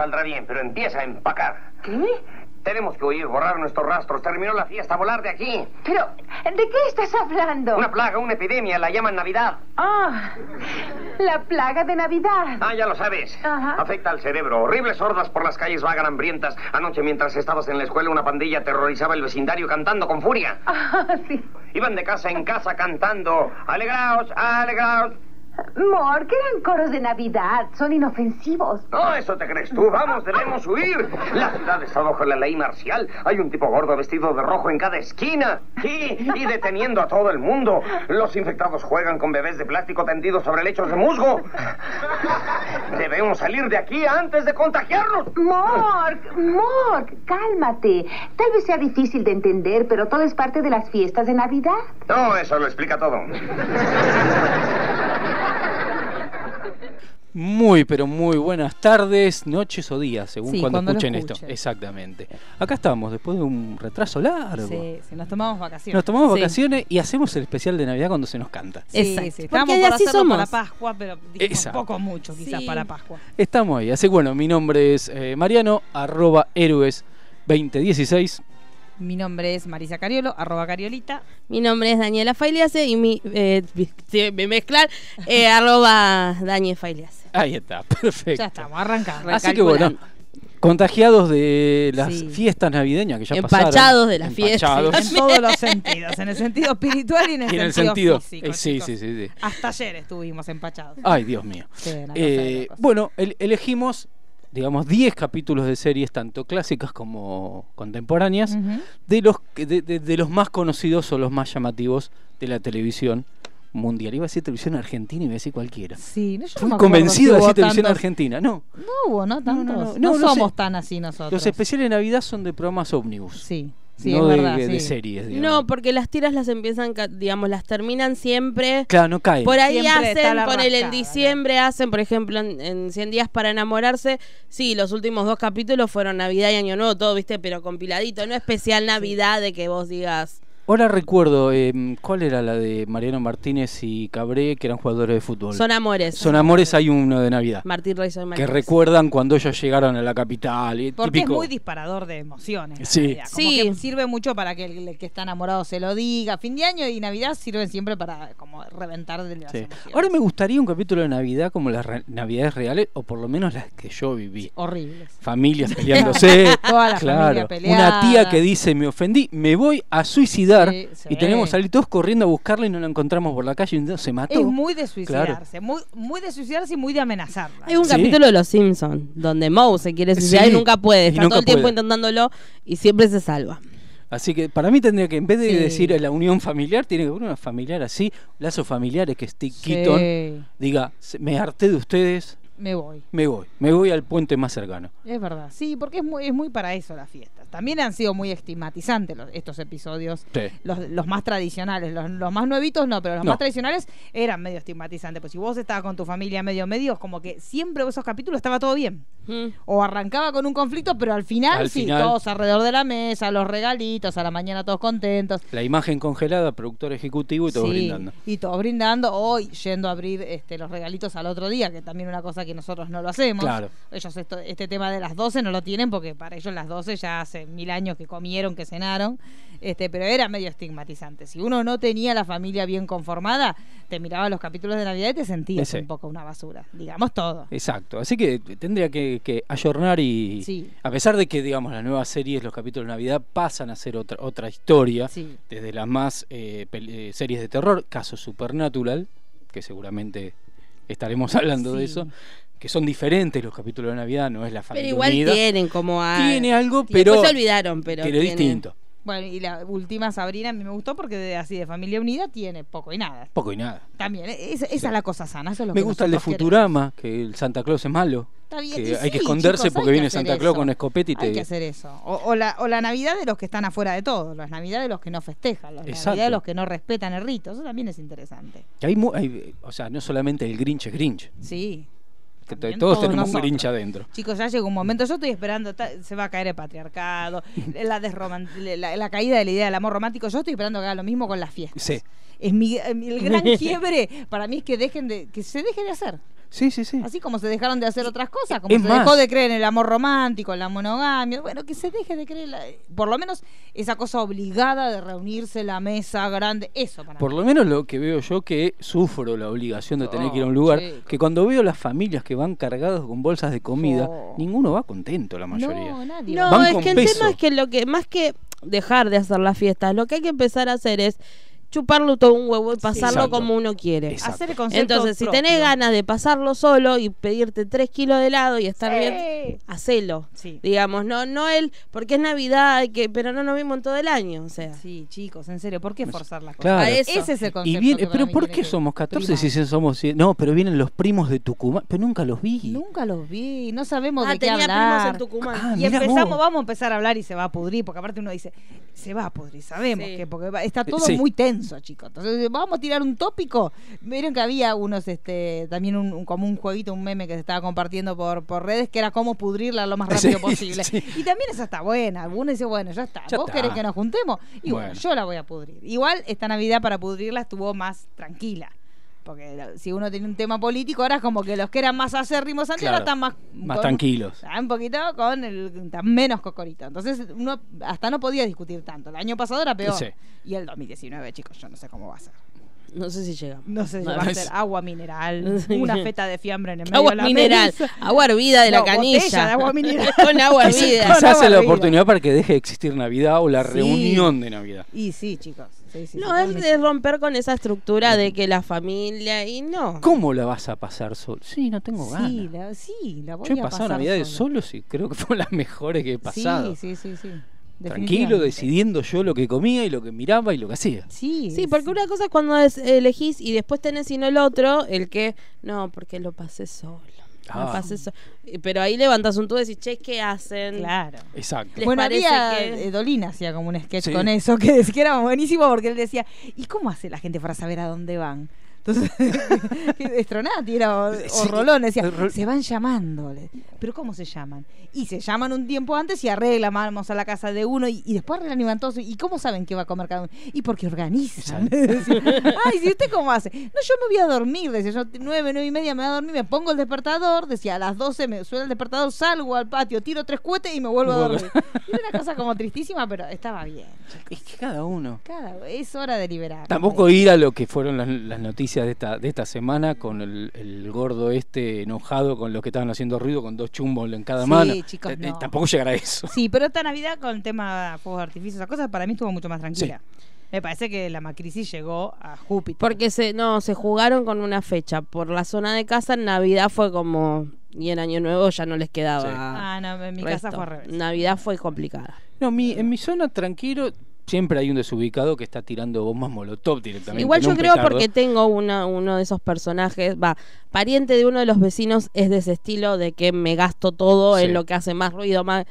Saldrá bien, pero empieza a empacar. ¿Qué? Tenemos que huir, borrar nuestros rastros. Terminó la fiesta, volar de aquí. Pero, ¿de qué estás hablando? Una plaga, una epidemia, la llaman Navidad. Ah, la plaga de Navidad. Ah, ya lo sabes. Ajá. Afecta al cerebro. Horribles hordas por las calles vagan hambrientas. Anoche, mientras estabas en la escuela, una pandilla aterrorizaba el vecindario cantando con furia. Ah, sí. Iban de casa en casa cantando. Alegraos, alegraos. Mor, que eran coros de Navidad. Son inofensivos. No, eso te crees tú. Vamos, debemos huir. La ciudad está bajo la ley marcial. Hay un tipo gordo vestido de rojo en cada esquina. Sí, y deteniendo a todo el mundo. Los infectados juegan con bebés de plástico tendidos sobre lechos de musgo. Debemos salir de aquí antes de contagiarnos. Mork, Mork, cálmate. Tal vez sea difícil de entender, pero todo es parte de las fiestas de Navidad. No, eso lo explica todo. Muy, pero muy buenas tardes, noches o días, según Sí, cuando, escuchen esto. Exactamente. Acá estamos, después de un retraso largo. Sí, sí, nos tomamos vacaciones. Nos tomamos Sí. vacaciones y hacemos el especial de Navidad cuando se nos canta. Sí, Exacto. sí, de por así hacerlo para somos. Pascua, pero Exacto. poco mucho quizás Sí. para Pascua. Estamos ahí. Así que bueno, mi nombre es eh, Mariano, arroba héroes 2016. Mi nombre es Marisa Cariolo, arroba Cariolita. Mi nombre es Daniela Failiase y mi. Eh, me mezclar. Eh, arroba Daniel Failiase. Ahí está, perfecto. Ya estamos, arrancamos. Así que bueno, contagiados de las Sí. fiestas navideñas que ya Empachados pasaron. de las fiestas. En todos los sentidos, en el sentido espiritual y en el, Y en el sentido, sentido. físico. eh, sí, sí, sí, sí. Hasta ayer estuvimos empachados. Ay, Dios mío. Sí, Eh, bueno, el- elegimos, digamos, 10 capítulos de series, tanto clásicas como contemporáneas, de, los, que- de, de- de los más conocidos o los más llamativos de la televisión mundial. Iba a decir televisión argentina y iba a decir cualquiera. Sí, no, yo no Fui me acuerdo convencido si de decir televisión tantos- argentina. No, No hubo, ¿no? Tantos. no, No, no, no, no somos sé. tan así nosotros. los especiales de Navidad son de programas ómnibus. Sí, sí, no es de, verdad. de sí. series, digamos. No, porque las tiras las empiezan, digamos, las terminan siempre. Claro, no cae. Por ahí Siempre hacen, la ponele en diciembre, hacen, por ejemplo, en, en 100 días para enamorarse. Sí, los últimos dos capítulos fueron Navidad y Año Nuevo, todo, viste, pero compiladito. No especial Navidad de que vos digas. Ahora recuerdo, eh, ¿cuál era la de Mariano Martínez y Cabré, que eran jugadores de fútbol? Son amores. Son Amores, hay uno de Navidad. Martín Reyes que recuerdan cuando ellos llegaron a la capital. Y Porque típico- es muy disparador de emociones. Sí. Como Sí. que sirve mucho para que el, el que está enamorado se lo diga. Fin de año y Navidad sirven siempre para como reventar de las Sí. emociones. Ahora me gustaría un capítulo de Navidad como las re- Navidades reales, o por lo menos las que yo viví. Horribles. Familias peleándose. Toda la claro. familia peleada. Una tía que dice, me ofendí, me voy a suicidar. Sí, sí. Y tenemos que salir todos corriendo a buscarla y no la encontramos por la calle y entonces se mató. Es muy de Claro. suicidarse. Muy, muy de suicidarse y muy de amenazarla. Hay un Sí. capítulo de Los Simpsons donde Moe se quiere suicidar Sí, y nunca puede. Está nunca todo el tiempo puede. intentándolo y siempre se salva. Así que para mí tendría que, en vez de Sí. decir la unión familiar, tiene que haber una familiar así, lazos familiares que Sí. Keaton diga, "Se- me harté de ustedes, Me voy. me voy, me voy al puente más cercano. Es verdad. Sí, porque es muy, es muy para eso las fiestas. También han sido muy estigmatizantes los- estos episodios. Sí. Los, los más tradicionales, los, los más nuevitos no, pero los No. más tradicionales eran medio estigmatizantes. Pues si vos estabas con tu familia medio medio, como que siempre esos capítulos estaba todo bien. Mm. O arrancaba con un conflicto, pero al final Al sí, final. todos alrededor de la mesa, los regalitos, a la mañana todos contentos. La imagen congelada, productor ejecutivo y todos Sí, brindando. Y todos brindando, o yendo a abrir este, los regalitos al otro día, que también es una cosa que nosotros no lo hacemos. Claro. Ellos esto, este tema de las 12 no lo tienen porque para ellos las 12 ya hace mil años que comieron, que cenaron. Este, pero era medio estigmatizante. Si uno no tenía la familia bien conformada, te miraba los capítulos de Navidad y te sentías un poco una basura. Digamos todo. Exacto, así que tendría que, que ayornar y Sí. a pesar de que digamos las nuevas series, los capítulos de Navidad pasan a ser otra otra historia, Sí. desde las más eh, eh, series de terror, caso Supernatural, que seguramente estaremos hablando de eso, que son diferentes los capítulos de Navidad, no es la Pero familia igual unida, tienen como a... tiene algo, pero después se olvidaron, pero... pero tiene- distinto, Bueno, y la última Sabrina a mí me gustó porque de, así de familia unida tiene poco y nada. poco y nada. También, e- esa, es la cosa sana. Eso es lo Me que gusta el de Futurama, que el Santa Claus es malo. Está bien, que y hay que esconderse chicos, porque hay que viene Santa Claus eso. con escopeta y Hay te que hacer eso. O, o la, o la Navidad de los que están afuera de todo, la Navidad de los que no festejan, la Exacto. Navidad de los que no respetan el rito. Eso también es interesante. que hay, mu- hay- o sea, no solamente el Grinch es Grinch, Sí. Que todos, todos tenemos un. Grinch adentro. Chicos, ya llegó un momento, yo estoy esperando, se va a caer el patriarcado, la, la, la caída de la idea del amor romántico, yo estoy esperando que haga lo mismo con las fiestas. Sí. Es mi, el gran quiebre para mí es que dejen de que se deje de hacer. Sí, sí, sí. Así como se dejaron de hacer otras cosas, como Es se más. dejó de creer en el amor romántico, en la monogamia, bueno, que se deje de creer, la- por lo menos esa cosa obligada de reunirse la mesa grande, eso para Por mí. lo menos lo que veo yo que sufro la obligación de tener que ir a un Oh, lugar, chico. que cuando veo las familias que van cargados con bolsas de comida, Oh. ninguno va contento la mayoría. No, nadie. No, Van es con que el peso. tema es que lo que más que dejar de hacer las fiestas, lo que hay que empezar a hacer es chuparlo todo un huevo y pasarlo Exacto. como uno quiere. Exacto. Hacer el Entonces, si propio. tenés ganas de pasarlo solo y pedirte tres kilos de helado y estar Sí. bien, hacelo. Sí. Digamos, no, no él, porque es Navidad, que, pero no nos vimos en todo el año, o sea. Sí, chicos, en serio, ¿por qué forzar las cosas? Claro. Ese es el concepto. Y que pero ¿por qué somos 14 primar. si somos? No, pero vienen los primos de Tucumán, pero nunca los vi. Nunca los vi, no sabemos Ah, de qué tenía primos hablar. en Tucumán. Ah, y empezamos, vos. vamos a empezar a hablar y se va a pudrir, porque aparte uno dice, se va a pudrir, sabemos Sí. que porque va- está todo Sí. muy tenso, chicos. Entonces, vamos a tirar un tópico. Vieron que había unos, este, también un, un- como un jueguito, un meme que se estaba compartiendo por, por redes, que era cómo pudrirla lo más rápido Sí, posible. sí. Y también esa está buena. Uno dice, bueno, ya está. Ya ¿Vos está. querés que nos juntemos? Y bueno. Bueno. yo la voy a pudrir. Igual esta Navidad para pudrirla estuvo más tranquila. Porque si uno tiene un tema político, ahora es como que los que eran más acérrimos antes Claro, ahora están más, más con- tranquilos. Ah, un poquito con el tan menos cocorito. Entonces uno hasta no podía discutir tanto. El año pasado era peor. Sí. Y el 2019, chicos, yo no sé cómo va a ser. No sé si llegamos. No sé si No, va a ser es- agua mineral, una feta de fiambre en el medio Agua de la mineral, mesa. agua hervida de la canilla. de agua mineral. Con agua hervida. Quizás es la oportunidad para que deje de existir Navidad o la Sí. reunión de Navidad. Y sí, chicos. Sí, sí, No, es de romper con esa estructura de que la familia y no. ¿Cómo la vas a pasar solo? Sí, no tengo ganas. Sí, la, sí, la voy Yo he a pasado pasar Navidades solo y creo que fueron las mejores que he pasado. Sí, sí, sí, sí. Tranquilo, decidiendo yo lo que comía y lo que miraba y lo que hacía. Sí, Sí, porque una cosa es cuando elegís y después tenés sino el otro, el que, no, porque lo pasé solo. Ah. pasé so- Y- Pero ahí levantas un tubo y decís, che, ¿qué hacen? Claro. Exacto. ¿Les bueno, había, que- eh, Dolina hacía como un sketch Sí. con eso, que, que era buenísimo porque él decía, ¿y cómo hace la gente para saber a dónde van? Entonces, que Stronati era o, o. Rolón, decía, se van llamando. ¿Pero cómo se llaman? Y se llaman un tiempo antes y arreglan, vamos a la casa de uno y, y después arreglan y van todos. ¿Y cómo saben qué va a comer cada uno? Y porque organizan. Ay, ¿y usted cómo hace? No, yo me voy a dormir, decía yo, nueve, nueve y media me voy a dormir, me pongo el despertador, decía, a las doce me suena el despertador, salgo al patio, tiro tres cohetes y me vuelvo a dormir. Y era una cosa como tristísima, pero estaba bien. chicos. Es que cada uno. Cada, es hora de liberar. Tampoco ir a lo que fueron las, las noticias de esta, de esta semana con el, el gordo este enojado con los que estaban haciendo ruido con dos chumbos en cada Sí, mano. chicos, Eh, eh, no. Tampoco llegará a eso. Sí, pero esta Navidad con el tema fuegos de artificio, esas cosas, para mí estuvo mucho más tranquila. Me parece que la macrisis llegó a Júpiter. Porque se, no, se jugaron con una fecha. Por la zona de casa, Navidad fue como. Y en Año Nuevo ya no les quedaba. Sí. Ah, no, en mi casa fue al revés. Navidad fue complicada. No, mi, en mi zona tranquilo siempre hay un desubicado que está tirando bombas molotov directamente. Igual yo creo petardo. porque tengo una, uno de esos personajes, va, pariente de uno de los vecinos es de ese estilo de que me gasto todo Sí. en lo que hace más ruido, más...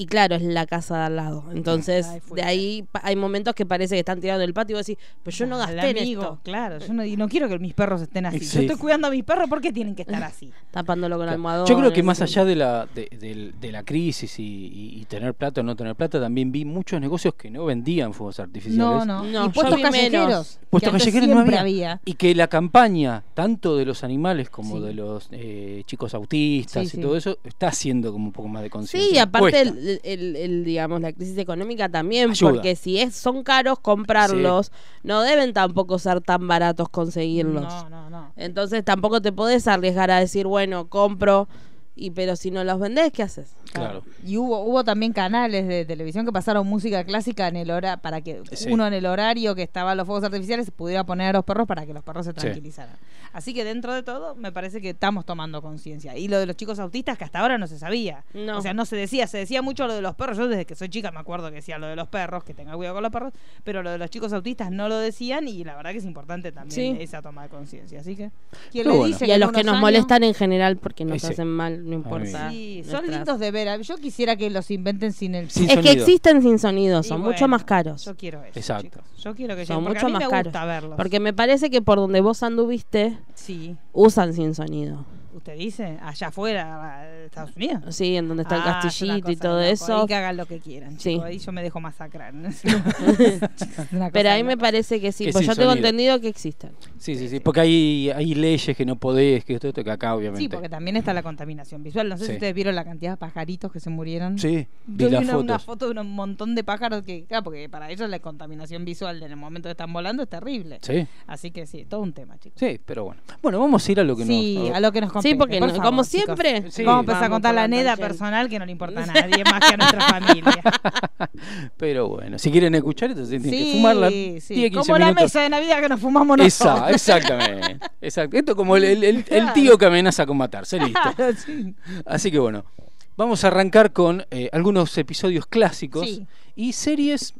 Y claro, es la casa de al lado. Entonces, Ay, de ahí hay momentos que parece que están tirando el patio y vos decís, pero yo no gasté en amigo, esto. Claro, yo no, y no quiero que mis perros estén así. Sí. Yo estoy cuidando a mis perros, ¿por qué tienen que estar así? Tapándolo con Claro. almohadón. Yo creo que más allá de la, de, la crisis y, y- y tener plata o no tener plata, también vi muchos negocios que no vendían fuegos artificiales. No, no. No, y puestos callejeros. Puestos callejeros no había. había. Y que la campaña, tanto de los animales como Sí. de los eh, chicos autistas Sí, y sí. todo eso, está haciendo como un poco más de conciencia. Sí, aparte. El, el- el, digamos, la crisis económica también, Ayuda. porque si es son caros comprarlos, no deben tampoco ser tan baratos conseguirlos. No, no, no. Entonces tampoco te podés arriesgar a decir, bueno, compro, y pero si no los vendés, ¿qué haces? Claro. Y hubo, hubo también canales de televisión que pasaron música clásica en el hora para que Sí. uno en el horario que estaban los fuegos artificiales pudiera poner a los perros para que los perros se Sí. tranquilizaran. Así que dentro de todo me parece que estamos tomando conciencia. Y lo de los chicos autistas que hasta ahora no se sabía. No. O sea, no se decía, se decía mucho lo de los perros. Yo desde que soy chica me acuerdo que decía lo de los perros, que tenga cuidado con los perros, pero lo de los chicos autistas no lo decían y la verdad que es importante también Sí. esa toma de conciencia. Así que quien Pero le bueno. dice Y a los que nos años- molestan en general porque nos Ese. hacen mal, no importa. Sí, son lindos de ver. Yo quisiera que los inventen sin el Sin Es que existen sin sonido, Y son bueno, mucho más caros. Yo quiero eso. Exacto. chicos. Yo quiero que Son mucho a mí más me caros. gusta verlos. Porque me parece que por donde vos anduviste, sí, usan sin sonido. ¿Usted dice? Allá afuera, de Estados Unidos. Sí, en donde está el Ah, castillito y todo loco. eso. Ahí que hagan lo que quieran, Sí. chicos. Ahí yo me dejo masacrar. Pero ahí me parece que sí, Que pues sí, yo tengo entendido que existen. Sí, sí, sí, porque hay, hay leyes que no podés, que esto, esto, que acá obviamente. Sí, porque también está la contaminación visual. No sé Sí. si ustedes vieron la cantidad de pajaritos que se murieron. Sí, vi Yo vi una, foto de un montón de pájaros que, claro, porque para ellos la contaminación visual en el momento que están volando es terrible. Sí, Así que sí, todo un tema, chicos. sí, pero bueno. Bueno, vamos a ir a lo que sí, nos... a lo que nos compete, Sí, porque por no- favor, como siempre. Sí. Vamos a empezar a contar la neda personal que no le importa a nadie más que a nuestra familia. Pero bueno, si quieren escuchar, entonces tienen que fumarla. sí. 10, 15 Como la mesa de Navidad que nos fumamos Esa, nosotros. exactamente. Exacto. Esto como el, el- el- el tío que amenaza con matarse, listo. Así que bueno, vamos a arrancar con eh, algunos episodios clásicos Sí. y series.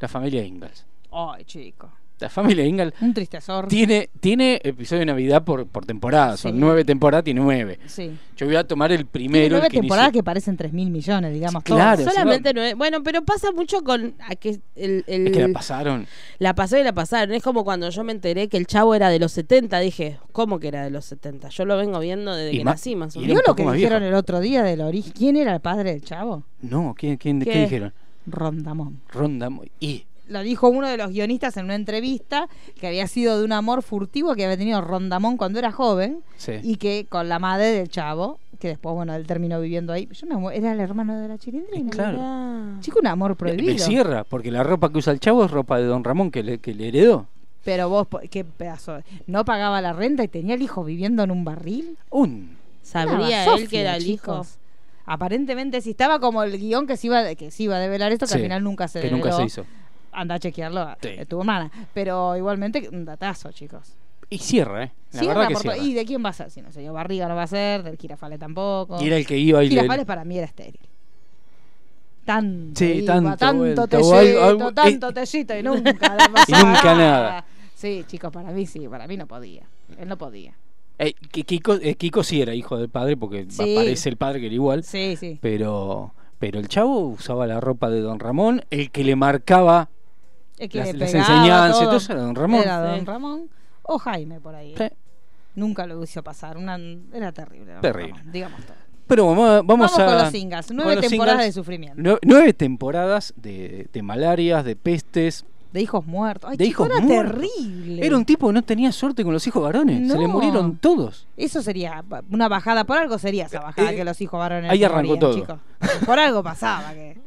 La familia Ingalls. Ay, chico. La familia Ingalls Un tristezor. tiene, tiene episodio de Navidad por, por temporada. Son nueve temporadas, tiene nueve. Sí. Yo voy a tomar el Tiene primero. nueve el que temporadas inició. que parecen 3 mil millones, digamos. Sí, claro. sí, Solamente nueve. Bueno, pero pasa mucho con a que el, el- Es que la pasaron. la pasó y la pasaron. Es como cuando yo me enteré que el chavo era de los 70. Dije, ¿cómo que era de los 70? Yo lo vengo viendo desde Y que nací, más o menos. era ¿Vio un lo que dijeron el otro día del origen? ¿Quién era el padre del chavo? No, ¿quién, quién, ¿qué ¿Qué? dijeron? Rondamón. Ronda. Mo- Y. Lo dijo uno de los guionistas en una entrevista que había sido de un amor furtivo que había tenido Rondamón cuando era joven Sí. y que con la madre del chavo, que después, bueno, él terminó viviendo ahí. Yo me era el hermano de la chilindrina. Claro. Chico, un amor prohibido. me cierra, porque la ropa que usa el chavo es ropa de Don Ramón que le, que le heredó. Pero vos, qué pedazo. No pagaba la renta y tenía el hijo viviendo en un barril. Un. Sabría él que era el chicos. hijo. Aparentemente sí estaba como el guion que se iba, que se iba a develar esto, que Sí, al final nunca se que nunca se hizo. Anda a chequearlo a Sí. a tu hermana. Pero igualmente, un datazo, chicos. Y cierra, ¿eh? La Cierra verdad que cierra. ¿Y de quién va a ser? Si no, señor Barriga no va a ser, del Girafale tampoco. Y era el que iba y le- Girafales para mí era estéril. Tanto, Sí, iba, tanto tanto, tecito, tanto eh, tecito y nunca pasaba Y nunca nada. Sí, chicos, para mí sí, para mí no podía. Él no podía. Eh, Kiko, eh, Kiko sí era hijo del padre porque Sí. parece el padre que era igual. Sí, sí. Pero, pero el chavo usaba la ropa de Don Ramón, el que le marcaba Es que las, le las pegaba enseñanzas, todo. todo eso era Don Ramón. Era Don Sí. Ramón o Jaime por ahí. Sí. Nunca lo hizo pasar. Una, era terrible. Don Terrible. Ramón, digamos todo. Pero vamos, vamos, Vamos a. con los Ingalls. con Nueve los temporadas de sufrimiento. Nue- nueve temporadas de, de malarias, de pestes. De hijos muertos. Ay, De chico, hijos era muertos. terrible. Era un tipo que no tenía suerte con los hijos varones. Se le No. murieron todos. Eso sería una bajada. Por algo sería esa bajada Eh, que los hijos varones. ahí arrancó morían, todo. chicos. Por algo pasaba. que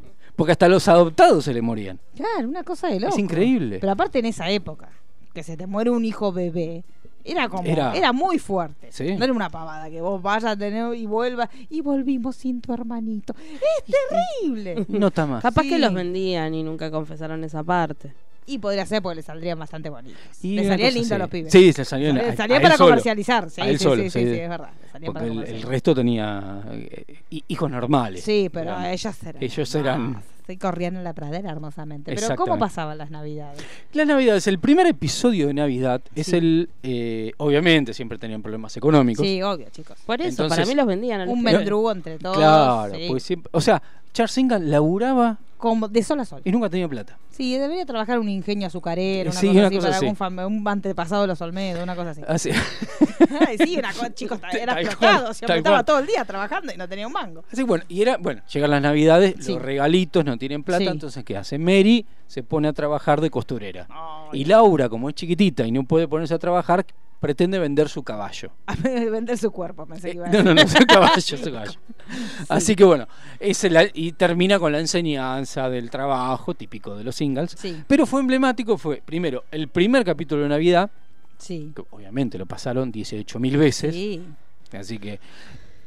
Porque hasta los adoptados se le morían. Claro, una cosa de loco. Es increíble. Pero aparte en esa época, que se te muere un hijo bebé, era como, Era- era, muy fuerte. Sí. No era una pavada que vos vayas a tener y vuelvas y volvimos sin tu hermanito. Es terrible. No está más. Capaz Sí. que los vendían y nunca confesaron esa parte. Y podría ser porque le saldrían bastante bonitos. Y le salían lindos los pibes. Sí, se salían Salía, para comercializar. Sí, sí, solo, sí, sí. sí, sí, es verdad. salían Porque para el, resto tenía eh, hi- hijos normales. Sí, pero ellos eran. Ellos eran- Se corrían en la pradera hermosamente. Pero ¿cómo pasaban las navidades? La Navidad es el primer episodio de Navidad. Es el. eh, obviamente, siempre tenían problemas económicos. Sí, obvio, chicos. Por eso, Entonces- para mí los vendían. a los Un mendrugo entre todos. Claro, sí. pues siempre. O sea, Charles laburaba Como de sol a sol. y nunca tenía plata. Sí, debería trabajar un ingenio azucarero, una Sí, cosa una así, cosa para así. algún fam- un antepasado de los Olmedo, una cosa así. Así. Ay, sí, una cosa, chicos, era Tal explotado. cual, Se tal estaba todo el día trabajando y no tenía un mango. Así bueno, y era, bueno, llegan las navidades, Sí. los regalitos no tienen plata, Sí. entonces ¿qué hace? Mary se pone a trabajar de costurera. Ay. Y Laura, como es chiquitita y no puede ponerse a trabajar, pretende vender su caballo. A vender su cuerpo, pensé que iba a no, decir. no, no, su caballo, su caballo. Así que bueno, es la- y termina con la enseñanza del trabajo, típico de los singles. Sí, Pero fue emblemático, fue primero el primer capítulo de Navidad, sí. que obviamente lo pasaron 18.000 veces, Sí. así que...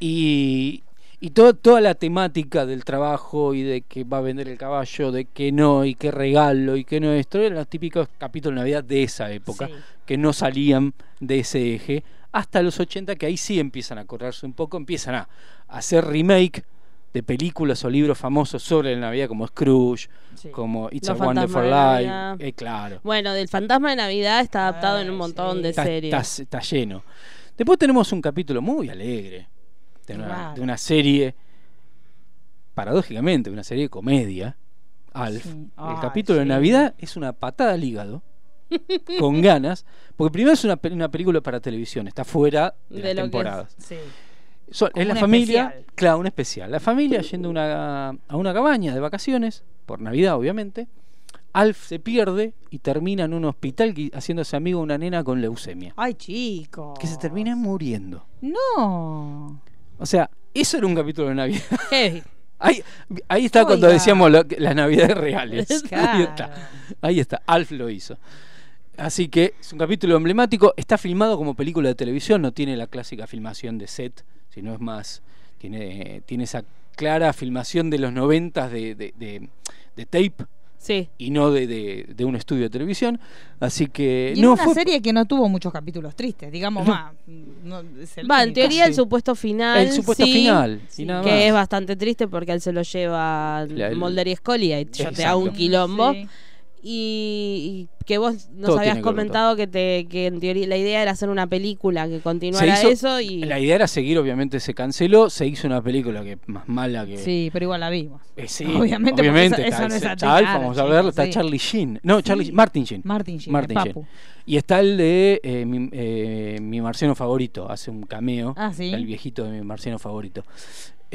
Y, y todo- toda la temática del trabajo y de que va a vender el caballo, de que no, y qué regalo, y que no esto, eran los típicos capítulos de Navidad de esa época, Sí. que no salían de ese eje, hasta los 80 que ahí sí empiezan a correrse un poco, empiezan a hacer remake de películas o libros famosos sobre la Navidad como Scrooge, Sí. como It's Los a Wonderful Life, eh, claro. Bueno, del fantasma de Navidad está adaptado en un montón sí. de está, series. está- está lleno. Después tenemos un capítulo muy alegre de una, Raro. de una serie, paradójicamente, una serie de comedia, Alf. Sí. El capítulo de. Navidad es una patada al hígado. con ganas, porque primero es una, una película para televisión, está fuera de, De las es. temporadas. Sí. So- Como es la familia, especial. claro, un especial. La familia yendo a una, a una cabaña de vacaciones, por Navidad obviamente. Alf se pierde y termina en un hospital haciéndose amigo de una nena con leucemia, Ay, chicos. que se termina muriendo. No. O sea, eso era un capítulo de Navidad. Ahí, ahí está cuando decíamos lo- las Navidades reales. Ahí está. Ahí está. Alf lo hizo. Así que es un capítulo emblemático. Está filmado como película de televisión. No tiene la clásica filmación de set, sino es más. Tiene, tiene esa clara filmación de los noventas de, de, de- de tape Sí. y no de, de- de un estudio de televisión. Así que. Y no una fue- serie que no tuvo muchos capítulos tristes, digamos más. no, es el Va, en teoría el supuesto final. El supuesto sí, final. sí, y nada Que más. es bastante triste porque él se lo lleva el- Mulder y Scully y yo te hago un quilombo. Sí. Y, que vos nos Todo habías que comentado que, te, que en teoría la idea era hacer una película que continuara hizo- eso y La idea era seguir, obviamente se canceló. Se hizo una película que más mala que. Sí, pero igual la vimos. Eh, sí, Obviamente, obviamente. eso- eso está, no es vamos a verlo. Está sí. Charlie Sheen. No, Charlie, Sí. Martin Sheen. Martin Sheen, Martin Sheen. Papu. Y está el de eh, mi, eh, mi marciano favorito. Hace un cameo. Ah, ¿sí? El viejito de mi marciano favorito.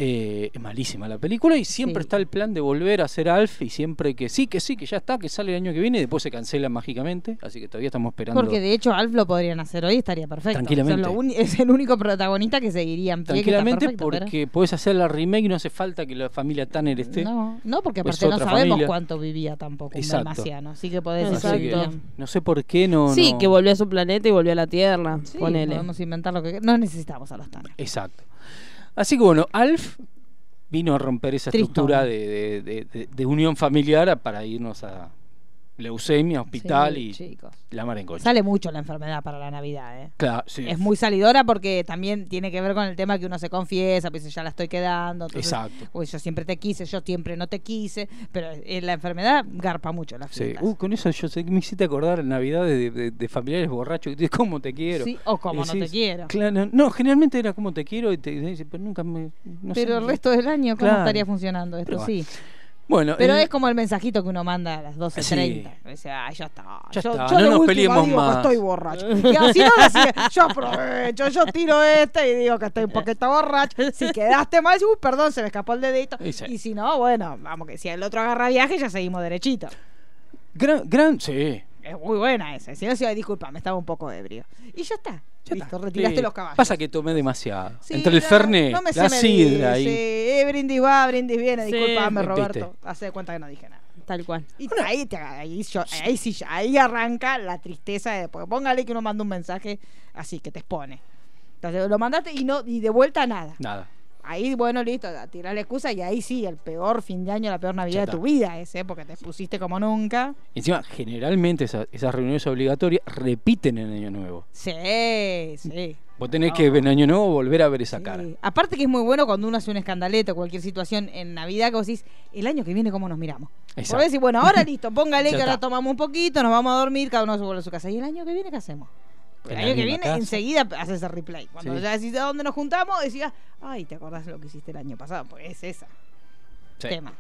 Eh, es malísima la película y siempre Sí. está el plan de volver a ser Alf y siempre que sí, que sí, que ya está, que sale el año que viene y después se cancela mágicamente. Así que todavía estamos esperando. Porque de hecho Alf lo podrían hacer hoy, estaría perfecto. Tranquilamente. O sea, es el único protagonista que seguiría en pie. Tranquilamente perfecto, pero- porque puedes hacer la remake y no hace falta que la familia Tanner esté. No, no, porque Pues aparte no sabemos familia. cuánto vivía tampoco un dalmasiano, así que podés Así hacer que bien. no sé por qué no. sí, no- que volvió a su planeta y volvió a la Tierra. Sí, ponele. podemos inventar lo que no necesitamos a los Tanner. Exacto. Así que bueno, Alf vino a romper esa Tristón. estructura de, de- de- de- de unión familiar para irnos a leucemia, hospital Sí, y chicos. la mar en coche. Sale mucho la enfermedad para la Navidad, ¿eh? Claro, sí. Es muy salidora porque también tiene que ver con el tema que uno se confiesa, pues ya la estoy quedando. entonces, Exacto. Uy, yo siempre te quise, yo siempre no te quise, pero eh, la enfermedad garpa mucho las Sí. Uh, con eso yo sé que me hiciste acordar en Navidad de, de- de familiares borrachos te cómo te quiero. Sí, o como Y no te quiero. Claro, no, generalmente era como te quiero y te dice, pero nunca me. no sé, pero el resto del año, ¿cómo Claro. estaría funcionando esto? Pero sí. Bueno, Pero el- es como el mensajito que uno manda a las 12.30. Sí. Dice, ay, ya está. Ya yo, está, yo no nos peleemos digo que más. estoy borracho. Y así no sigue. Yo aprovecho, yo tiro este y digo que estoy un poquito borracho. Si quedaste mal, uy, perdón, se me escapó el dedito. Y sí. Y si no, bueno, vamos que si el otro agarra viaje, ya seguimos derechito. gran, gran, sí. Es muy buena esa. Si no, si disculpa, me estaba un poco ebrio. Y ya está. Ya Listo, está. retiraste Sí. los caballos. Pasa que tomé demasiado. Sí, Entre el no, Fernet, no me la sidra y. Eh, brindis va, brindis viene. Sí. Disculpame. Roberto. Hace de cuenta que no dije nada. Tal cual. Y ahí, te- ahí, yo- ahí sí, ahí arranca la tristeza de porque póngale que uno manda un mensaje así que te expone. Entonces lo mandaste y no y de vuelta nada. Nada. Ahí, bueno, listo, a tirar la excusa y ahí sí, el peor fin de año, la peor Navidad de tu vida ese, porque te pusiste como nunca. Encima, generalmente esa- esas reuniones obligatorias repiten en Año Nuevo. Sí, sí. Vos tenés que en Año Nuevo volver a ver esa Sí. cara. Aparte que es muy bueno cuando uno hace un escandaleto, cualquier situación en Navidad que vos decís, el año que viene cómo nos miramos. Exacto. Vos decís, bueno, ahora listo, póngale que ahora tomamos un poquito, nos vamos a dormir, cada uno se vuelve a su casa. ¿Y el año que viene qué hacemos? El año que viene casa. enseguida haces el replay. Cuando Sí. ya decís a dónde nos juntamos, decías, ay, ¿te acordás de lo que hiciste el año pasado? Pues es esa. Sí. Tema.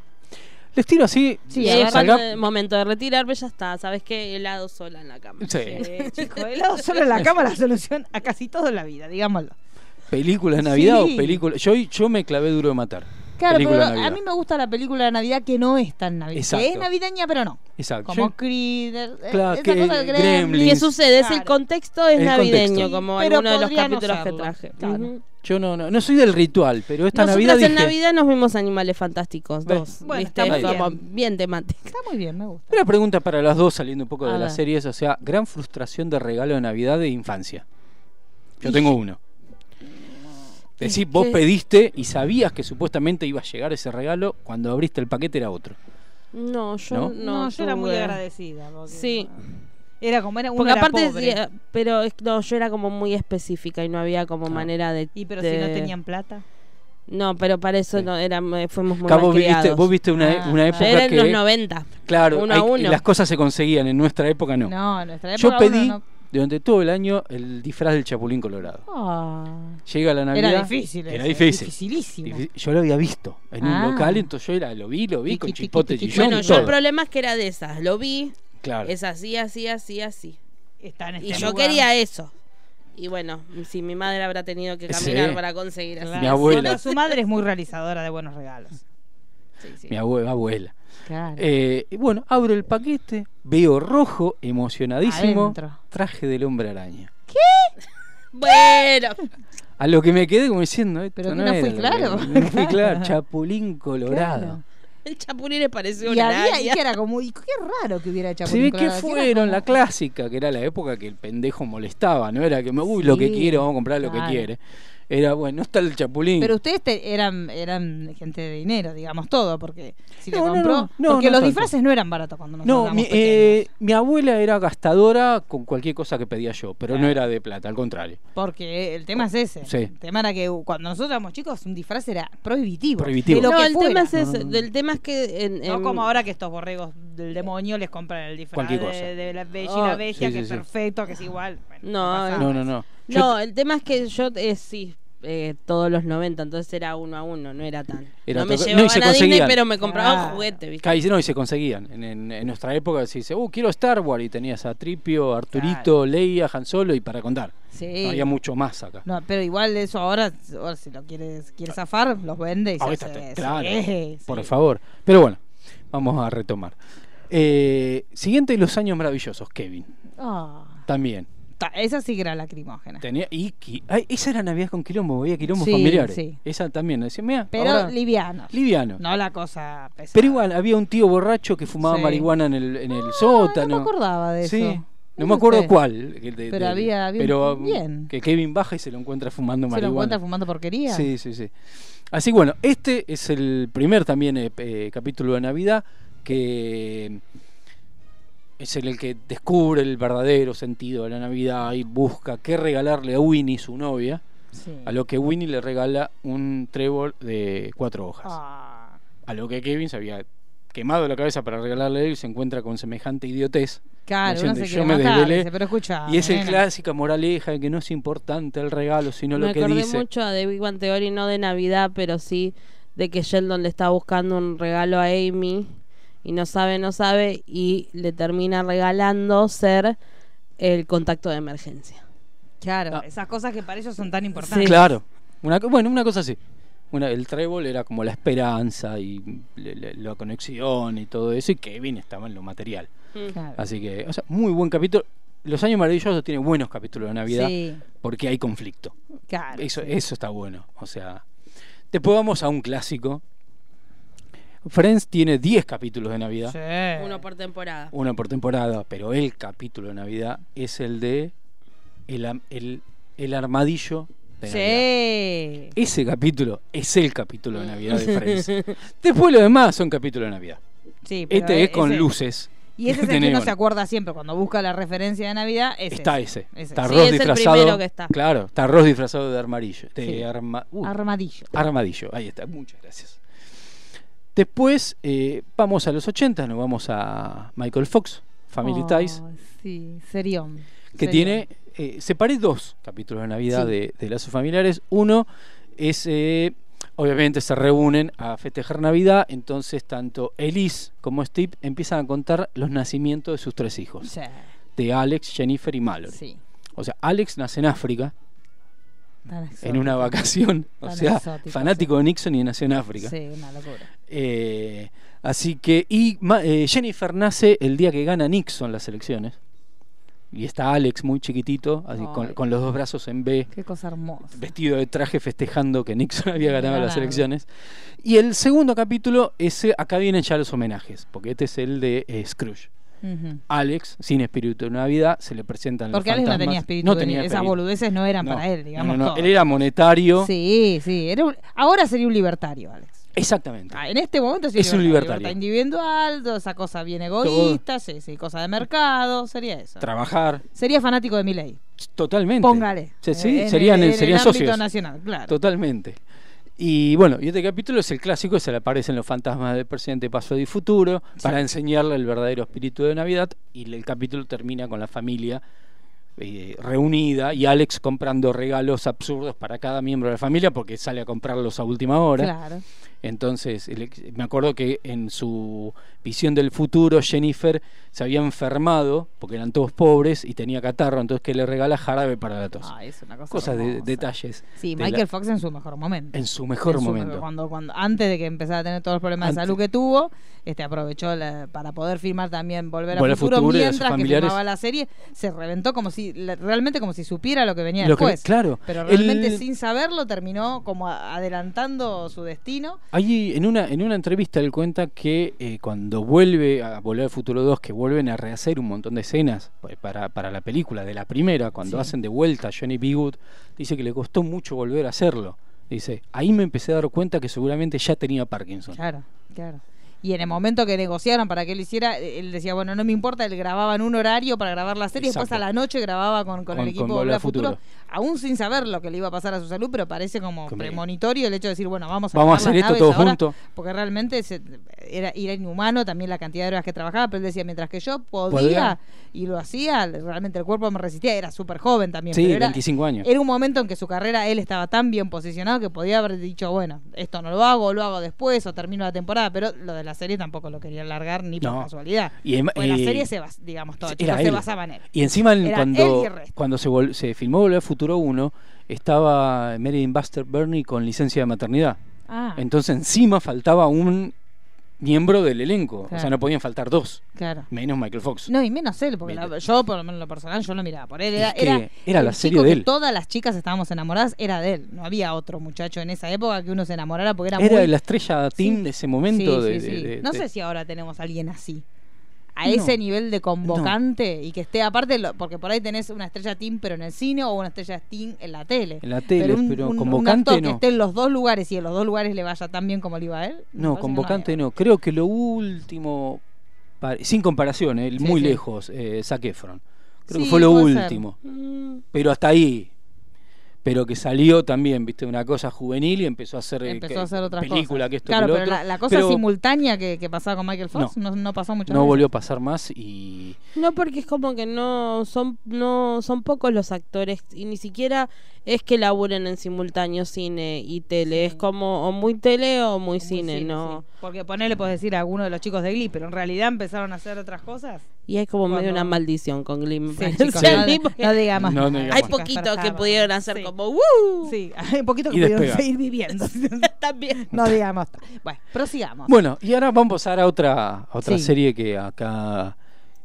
Les tiro así. Sí, es el momento de retirarme ya está. ¿Sabes qué? Helado sola en la cama. Sí. Eh, chico, helado solo en la cama la solución a casi todo en la vida, digámoslo. ¿Película de Navidad Sí. o película? Yo, yo me clavé duro de matar. Claro, película pero a mí me gusta la película de Navidad que no es tan navideña. Exacto. Que es navideña, pero no. Exacto. Como Creed, eh, Claro, esa que cosa de Gremlins. ¿Qué sucede? Es el Claro. contexto es El navideño, contexto. como Pero alguno de los no capítulos que traje. claro. Yo no, no, no soy del ritual, pero esta Nosotras Navidad en dije. Navidad nos vimos Animales Fantásticos, dos. Bueno, ¿viste? está muy Como bien. bien temática. Está muy bien, me gusta. Una pregunta para las dos, saliendo un poco A de las ver. series, o sea, gran frustración de regalo de Navidad de infancia. Yo tengo uno. Decís, vos qué? pediste y sabías que supuestamente iba a llegar ese regalo, cuando abriste el paquete era otro. No, yo ¿No? no. No, yo era muy agradecida. porque- Sí. Era como era Porque era aparte, pobre. decía- pero es- no, yo era como muy específica y no había como Claro. manera de. Y pero de- si no tenían plata. No, pero para eso Sí. no era, fuimos muy Acá vos viste, vos viste una, Ah, una época Yo era en que. los 90. Claro, uno a uno. las cosas se conseguían, en nuestra época no. No, en nuestra Yo época uno pedí no- durante todo el año el disfraz del Chapulín Colorado. Ah. Llega la Navidad. Era difícil. Era ese, difícil. Dificilísimo. Difícil. Yo lo había visto en Ah. un local, entonces yo era, lo vi, lo vi con chipote chillón, Bueno, Yo el problema es que era de esas. Lo vi, Claro. Es así, así, así, así. Está en este Y yo quería eso. Y bueno, si mi madre habrá tenido que caminar Sí. para conseguir así. Claro. Mi abuela. Su madre es muy realizadora de buenos regalos. Sí, sí. Mi abue- abuela. Claro. Eh, bueno, abro el paquete, veo rojo, emocionadísimo, Adentro. traje del hombre araña. Bueno, A lo que me quedé como diciendo, esto Pero no, no que- claro. No fui claro, Chapulín Colorado. Claro. el chapulín le pareció Y había, y que era como, y qué raro que hubiera hecho Se ve que fueron la clásica, que era la época que el pendejo molestaba, no era que me, uy, lo que Sí, quiere, vamos a comprar lo claro. que quiere. Era, bueno, no está el Chapulín. Pero ustedes te- eran, eran gente de dinero, digamos todo, porque si le No, no, compró. no, no, porque no los tanto. disfraces no eran baratos cuando nosotros No, mi, eh, mi abuela era gastadora con cualquier cosa que pedía yo, pero no Claro. era de plata, al contrario. Porque el tema es ese. Sí. El tema era que cuando nosotros éramos chicos, un disfraz era prohibitivo. Prohibitivo. De lo no, que el fuera. tema es No, ese. no. Del tema es que. En, No como ahora que estos borregos del demonio les compran el disfraz Cualquier de, cosa. de la bella y Oh, la bestia, sí, que sí, es sí. perfecto, que es igual. Bueno, No. No, no, no. No, el tema es que yo, eh, sí, eh, todos los 90, entonces era uno a uno, no era tan. Era no me no, llevaban se a Disney, pero me compraban Claro. juguete, ¿viste? Casi no, y se conseguían. En, en- en nuestra época se dice, uh, quiero Star Wars, y tenías a Tripio, Arturito, Leia, Han Solo, y para contar. Sí. No había mucho más acá. No, pero igual eso ahora, ahora si lo quieres, quieres zafar, los vende y se Ahorita hace- claro, sí. por favor. Pero bueno, vamos a retomar. Eh, siguiente, Los Años Maravillosos, Kevin. Ah, También. Esa sí que era lacrimógena. Tenía, y, qui- ay, esa era Navidad con quilombo, había quilombos Sí, familiares. sí. Esa también, decía, mira, Pero ahora- liviano. liviano. No la cosa pesada. Pero igual, había un tío borracho que fumaba Sí. marihuana en el, en el Ah, sótano. No me acordaba de eso. Sí. No me acuerdo cuál. de- Pero había- había pero, bien. Que Kevin baja y se lo encuentra fumando ¿Se lo marihuana. encuentra fumando porquería? Sí, sí, sí. Así que bueno, este es el primer también eh, eh, capítulo de Navidad que es el, el que descubre el verdadero sentido de la Navidad y busca qué regalarle a Winnie, su novia, Sí. a lo que Winnie le regala un trébol de cuatro hojas. Ah, A lo que Kevin se había quemado la cabeza para regalarle a él y se encuentra con semejante idiotez. claro, uno Diciendo, se yo me matar, desvelé. dice, pero escucha. y es el clásica moraleja de que no es importante el regalo, sino me lo que acordé dice. mucho de Big Bang Theory, no de Navidad, pero sí de que Sheldon le está buscando un regalo a Amy y no sabe, no sabe y le termina regalando ser el contacto de emergencia. Claro, Ah. esas cosas que para ellos son tan importantes. Claro. Una, co- bueno, una cosa así. Una, el trébol era como la esperanza y le- le- la conexión y todo eso, y Kevin estaba en lo material. Claro. Así que, o sea, muy buen capítulo. Los años maravillosos tienen buenos capítulos de Navidad Sí, porque hay conflicto. claro. Eso, sí. eso está bueno. O sea, después vamos a un clásico. Friends tiene 10 capítulos de Navidad, Sí. Uno por temporada. uno por temporada, pero el capítulo de Navidad es el de el, am- el, el armadillo de Navidad. Sí. Ese capítulo es el capítulo de Navidad de Friends. Después lo demás son capítulos de Navidad. Sí, pero Este es con ese- luces. Y ese es el que uno se acuerda siempre cuando busca la referencia de Navidad. Es Está ese. ese. Ese. Está Sí, Ross es el disfrazado. primero que está. Claro, está Ross disfrazado de armadillo. De Sí. arma- uh, Armadillo. armadillo. Ahí está. Muchas gracias. Después eh, vamos a los 80, nos vamos a Michael Fox, Family Oh, Ties, Sí, serión. que serión. tiene. Eh, separé dos capítulos de Navidad Sí. de, de lazos familiares. Uno es. eh, obviamente se reúnen a festejar Navidad, entonces tanto Elise como Steve empiezan a contar los nacimientos de sus tres hijos, Sí, de Alex, Jennifer y Mallory. sí. O sea, Alex nace en África, en una vacación, o sea, exótico, fanático de Nixon y nació en África. Sí, una locura. Eh, así que, y eh, Jennifer nace el día que gana Nixon las elecciones. Y está Alex muy chiquitito, así con, los dos brazos en B, Qué cosa hermosa. vestido de traje festejando que Nixon había ganado las elecciones. Y el segundo capítulo, ese, acá vienen ya los homenajes, porque este es el de eh, Scrooge. Alex, sin espíritu de Navidad, se le presentan Porque los Alex no fantasmas. tenía espíritu. No tenía Esas espíritu. boludeces no eran No, para él, no, digamos. no, no. Él era monetario. Sí, sí. Era un- Ahora sería un libertario, Alex. Exactamente. Ah, en este momento sí Es un libertario. Libertad individual, toda esa cosa bien egoísta, sí, sí, cosa de mercado, sería eso. Trabajar. sería fanático de mi ley. Totalmente. Póngale. Sí, sí, Eh, en serían, el, en serían el socios. nacional, claro. Totalmente. Y bueno, y este capítulo es el clásico, se le aparecen los fantasmas del presente, pasado y futuro, para enseñarle el verdadero espíritu de Navidad, y el capítulo termina con la familia eh, reunida y Alex comprando regalos absurdos para cada miembro de la familia, porque sale a comprarlos a última hora. Claro. Entonces, el me acuerdo que en su visión del futuro, Jennifer se había enfermado, porque eran todos pobres, y tenía catarro, entonces que le regala jarabe para la tos. Es una cosa Cosas de detalles. Sí, de Michael la- Fox en su mejor momento. en su mejor En su- momento. Cuando, cuando, antes de que empezara a tener todos los problemas de salud que tuvo, este aprovechó la- para poder filmar también Volver a Volver Futuro, Futuro mientras que filmaba la serie, se reventó como si, la- realmente como si supiera lo que venía Lo que- después. claro, Pero el- realmente sin saberlo terminó como adelantando su destino. Allí, en una, en una entrevista, él cuenta que eh, cuando vuelve a Volver al Futuro 2, que vuelven a rehacer un montón de escenas pa- para, para la película de la primera, cuando Sí. hacen de vuelta a Johnny B. Good, dice que le costó mucho volver a hacerlo. Dice, ahí me empecé a dar cuenta que seguramente ya tenía Parkinson. Claro, claro. Y en el momento que negociaron para que él hiciera, él decía, bueno, no me importa, él grababa en un horario para grabar la serie, después a Exacto. la noche grababa con, con Con- el equipo con de Futuro. Aún sin saber lo que le iba a pasar a su salud, pero parece como premonitorio el hecho de decir, bueno, vamos a, Vamos a hacer esto todos juntos. Porque realmente se- era, era inhumano también la cantidad de horas que trabajaba, pero él decía, mientras que yo podía, y lo hacía, realmente el cuerpo me resistía, era súper joven también. Sí, pero era, 25 años. era un momento en que su carrera él estaba tan bien posicionado que podía haber dicho, bueno, esto no lo hago, lo hago después, o termino la temporada, pero lo de la serie tampoco lo quería largar ni por No. casualidad. Y em- Pues la serie se bas- digamos todo, se basaba en él. Y encima en- Era cuando, él y cuando se, vol- se filmó Volver al Futuro 1, estaba Meredith Buster Burney con licencia de maternidad. Ah, Entonces encima faltaba un miembro del elenco. O sea, Claro. no podían faltar dos. claro. Menos Michael Fox. No, y menos él, porque la- yo, por lo menos en lo personal, yo lo miraba por él. Era, Es que era, era la serie de que él. todas las chicas estábamos enamoradas, era de él. No había otro muchacho en esa época que uno se enamorara porque era, Era muy... la estrella teen Sí. de ese momento. Sí, de, sí, de- sí. de- no sé si ahora tenemos a alguien así. A No. ese nivel de convocante y que esté aparte, porque por ahí tenés una estrella team pero en el cine o una estrella team en la tele. En la tele, pero un, convocante actor que esté en los dos lugares y en los dos lugares le vaya tan bien como le iba a él. No, convocante no. Creo que lo último, sin comparación, eh, Sí, muy sí. lejos, eh, Zac Efron. Creo Sí, que fue lo ser. último. Mm, Pero hasta ahí. Pero que salió también, viste, una cosa juvenil y empezó a hacer eh, Empezó que- a hacer otras película, cosas. que esto, claro, que lo pero otro. la, la cosa Pero simultánea que, que pasaba con Michael Fox no, no pasó mucho. no volvió a pasar más y No, porque es como que no son no son pocos los actores y ni siquiera es que laburen en simultáneo cine y tele, es como o muy tele o muy, cine, ¿no? Porque ponerle puedes decir a alguno de los chicos de Glee, pero en realidad empezaron a hacer otras cosas. Y hay como medio una maldición con Glee. me Sí, chicos, no, digamos No, no nada, digamos hay poquitos que pudieron hacer Sí. como ¡Woo! Sí, hay poquitos que pudieron seguir viviendo. También. no digamos. Bueno, prosigamos. Bueno, y ahora vamos a pasar a otra, a otra Sí. serie que acá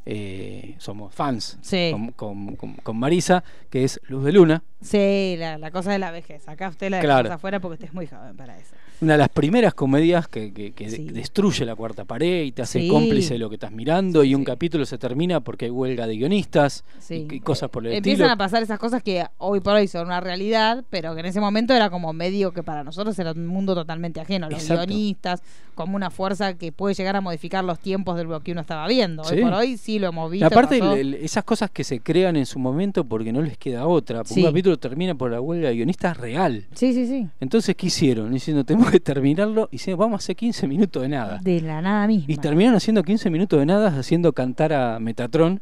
eh, somos fans Sí. con, con- con- con Marisa, que es Luz de Luna. Sí, la, la cosa de la vejez. Acá usted la Claro. afuera porque usted es muy joven para eso. Una de las primeras comedias que, que- que Sí. destruye la cuarta pared y te hace Sí. cómplice de lo que estás mirando Sí, y un capítulo se termina porque hay huelga de guionistas y, y cosas por el Empiezan estilo. a pasar esas cosas que hoy por hoy son una realidad, pero que en ese momento era como medio que para nosotros era un mundo totalmente ajeno. Los Exacto. guionistas, como una fuerza que puede llegar a modificar los tiempos de lo que uno estaba viendo. Hoy por hoy sí lo hemos Y visto. aparte, el- el- esas cosas que se crean en su momento porque no les queda otra. Porque un capítulo termina por la huelga de guionistas real. Sí, sí, sí. Entonces, ¿qué hicieron? Diciendo, tenemos terminarlo. Y diciendo, vamos a hacer 15 minutos de nada. De la nada misma. Y terminaron haciendo 15 minutos de nada, haciendo cantar a Metatron,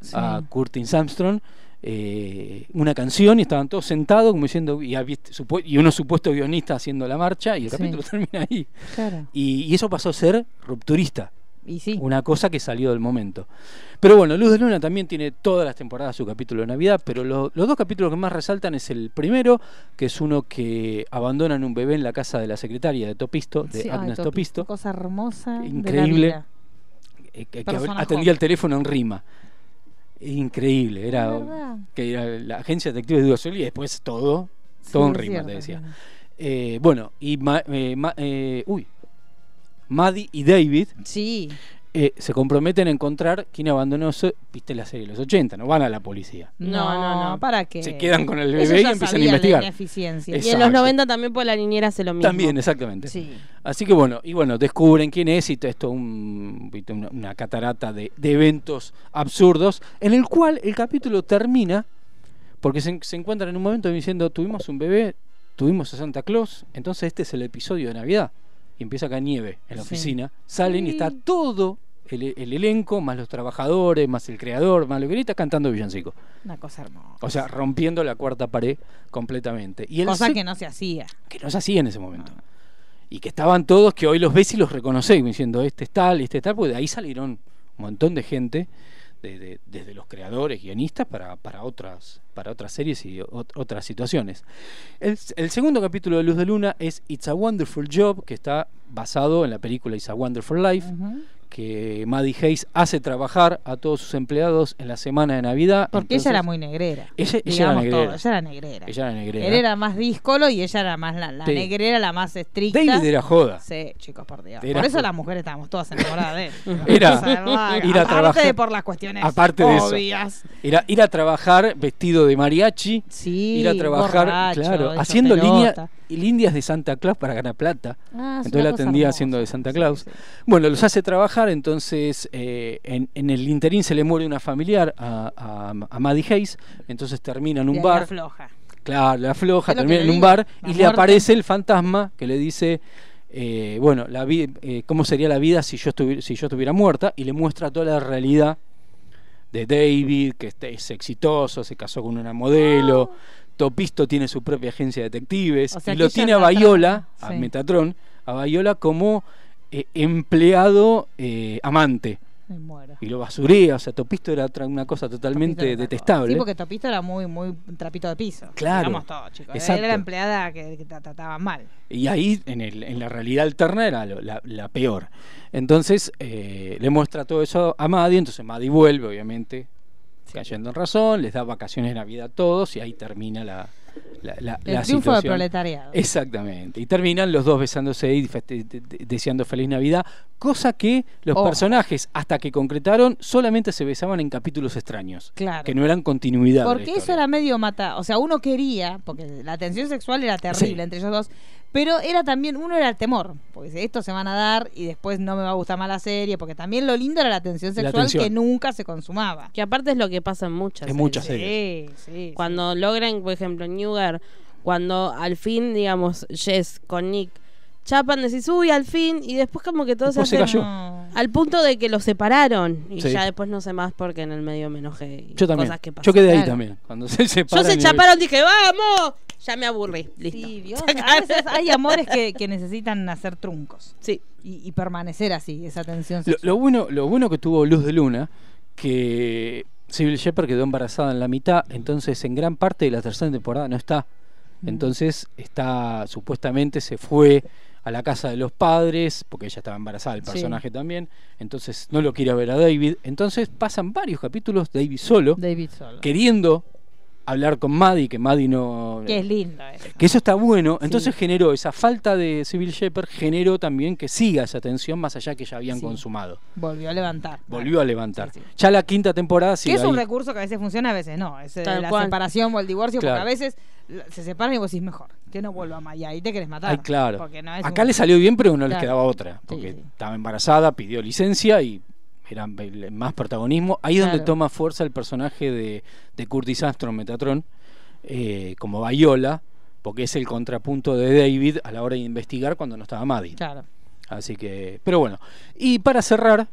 Sí. a Curtin Armstrong, eh, una canción y estaban todos sentados como diciendo, y, y unos supuestos guionistas haciendo la marcha y el Sí. capítulo termina ahí. Claro. Y, y eso pasó a ser rupturista, Y sí. una cosa que salió del momento. Pero bueno, Luz de Luna también tiene todas las temporadas su capítulo de Navidad, pero lo- los dos capítulos que más resaltan es el primero, que es uno que abandonan un bebé en la casa de la secretaria de Topisto, de Sí, Agnes Topi- Topisto. Cosa hermosa. de la Increíble. vida. eh, que, atendía el teléfono en rima. Increíble, era que era la agencia de detectives de Hugo Sol y después todo, Sí, todo en rima, cierto, te decía. Eh, bueno, y Ma- eh, Ma- eh, uy, Maddie y David Sí. eh, se comprometen a encontrar quién abandonó, su- viste la serie de los 80, no van a la policía. No, no, no. ¿Para qué? Se quedan con el bebé y empiezan a la investigar. ineficiencia. Y en los 90 también por la niñera hace lo mismo. También, exactamente. Sí. Así que bueno, y bueno, descubren quién es y todo esto un, una, una catarata de, de eventos absurdos, en el cual el capítulo termina porque se, se encuentran en un momento diciendo, tuvimos un bebé, tuvimos a Santa Claus, entonces este es el episodio de Navidad. Y empieza a caer nieve en la Sí. oficina, salen y está todo el, el elenco, más los trabajadores, más el creador, más lo que está cantando villancico. Una cosa hermosa. O sea, rompiendo la cuarta pared completamente. Y cosa que no se hacía. que no se hacía en ese momento. y que estaban todos, que hoy los ves y los reconoces, diciendo este es tal, este es tal, porque de ahí salieron un montón de gente, de- de- desde los creadores, guionistas, para, para, otras, para otras series y ot- otras situaciones. El, el segundo capítulo de Luz de Luna es It's a Wonderful Job, que está basado en la película It's a Wonderful Life. Que Maddie Hayes hace trabajar a todos sus empleados en la semana de Navidad. Porque Entonces, ella era muy negrera. Ella- ella era negrera. todo, ella era negrera. Ella era negrera. Él era más díscolo y ella era más la, la Sí. negrera, la más estricta. David era joda. Sí, chicos, por Dios. Era por eso joda. las mujeres estábamos todas enamoradas de él. Era ir a aparte trabajar- de por las cuestiones aparte de eso. obvias. Era ir a trabajar vestido de mariachi, Sí, ir a trabajar, borracho, claro, hecho haciendo pelota. línea, líneas de Santa Claus para ganar plata. Ah, es Entonces la atendía hermosa. haciendo de Santa Sí, Claus. sí. Bueno, los hace trabajar, entonces eh, en, en el interín se le muere una familiar a, a, a Maddie Hayes, entonces termina en un bar. afloja. Claro, la floja, termina en un bar y le aparece el fantasma que le dice, eh, bueno, la eh, cómo sería la vida si yo, si yo estuviera muerta y le muestra toda la realidad de David, que este- es exitoso, se casó con una modelo, Topisto tiene su propia agencia de detectives O sea, y lo tiene a es la Bayola, trama, a. Metatron, a Bayola como eh, empleado eh, amante. Me muero. Y lo basurea, o sea, Topisto era otra- una cosa totalmente era detestable. Sí, porque Topito era muy, muy trapito de piso. Claro. Digamos todo, chicos. Exacto. Era la empleada que, que te trataban mal. Y ahí, en, el, en la realidad alterna, era lo- la, la peor. Entonces, eh, le muestra todo eso a Maddie, entonces Maddie vuelve, obviamente, cayendo en razón, les da vacaciones de Navidad a todos y ahí termina la, la, la- El la triunfo del proletariado. Exactamente. Y terminan los dos besándose y deseando feliz Navidad, cosa que los personajes, hasta que concretaron, solamente se besaban en capítulos extraños, Claro. que no eran continuidad. Porque eso era medio mata. O sea, uno quería, porque la tensión sexual era terrible Sí. entre ellos dos, pero era también, uno era el temor, porque si esto se van a dar y después no me va a gustar más la serie, porque también lo lindo era la tensión La sexual tensión. que nunca se consumaba. Que aparte es lo que pasa en muchas En muchas series. Sí, sí. Cuando logran, por ejemplo, en Newgar, cuando al fin, digamos, Jess con Nick chapan, decís, uy, al fin, y después como que todo Después se cayó. Al punto de que los separaron. Y Sí. ya después no sé más porque en el medio me enojé. y Yo también. Cosas que Yo pasan. quedé ahí Claro. también. Cuando se Yo separan. se y- chaparon, dije, ¡vamos! Ya me aburrí. Listo. Sí, Dios, a veces hay amores que, que necesitan hacer truncos Sí. y, y permanecer así, esa tensión Lo, lo bueno, lo bueno que tuvo Luz de Luna, que Civil Shepard quedó embarazada en la mitad, entonces en gran parte de la tercera temporada no está. Mm. Entonces está, supuestamente se fue a la casa de los padres, porque ella estaba embarazada, el Sí. personaje también, entonces no lo quiere ver a David. Entonces pasan varios capítulos David solo, David Solo. queriendo hablar con Maddie, que Maddie no... Que es lindo eso. Que eso está bueno, Sí. entonces generó esa falta de Civil Shepard, generó también que siga esa tensión más allá que ya habían Sí. consumado. Volvió a levantar. Volvió a levantar. Sí, sí. Ya la quinta temporada Que sigue es un recurso que a veces funciona, a veces no. Es eh, Tal la cual. separación o el divorcio, Claro. porque a veces se separan y vos decís mejor, que no vuelva más. Y ahí te querés matar. Ay, claro. Porque no es Acá un- le salió bien, pero no les Claro. quedaba otra. Sí, Porque sí. estaba embarazada, pidió licencia y era más protagonismo. Ahí es donde Claro. toma fuerza el personaje de, de Curtis Armstrong, Metatron, eh, como Bayola, porque es el contrapunto de David a la hora de investigar cuando no estaba Maddie. Claro. Así que, pero bueno. Y para cerrar.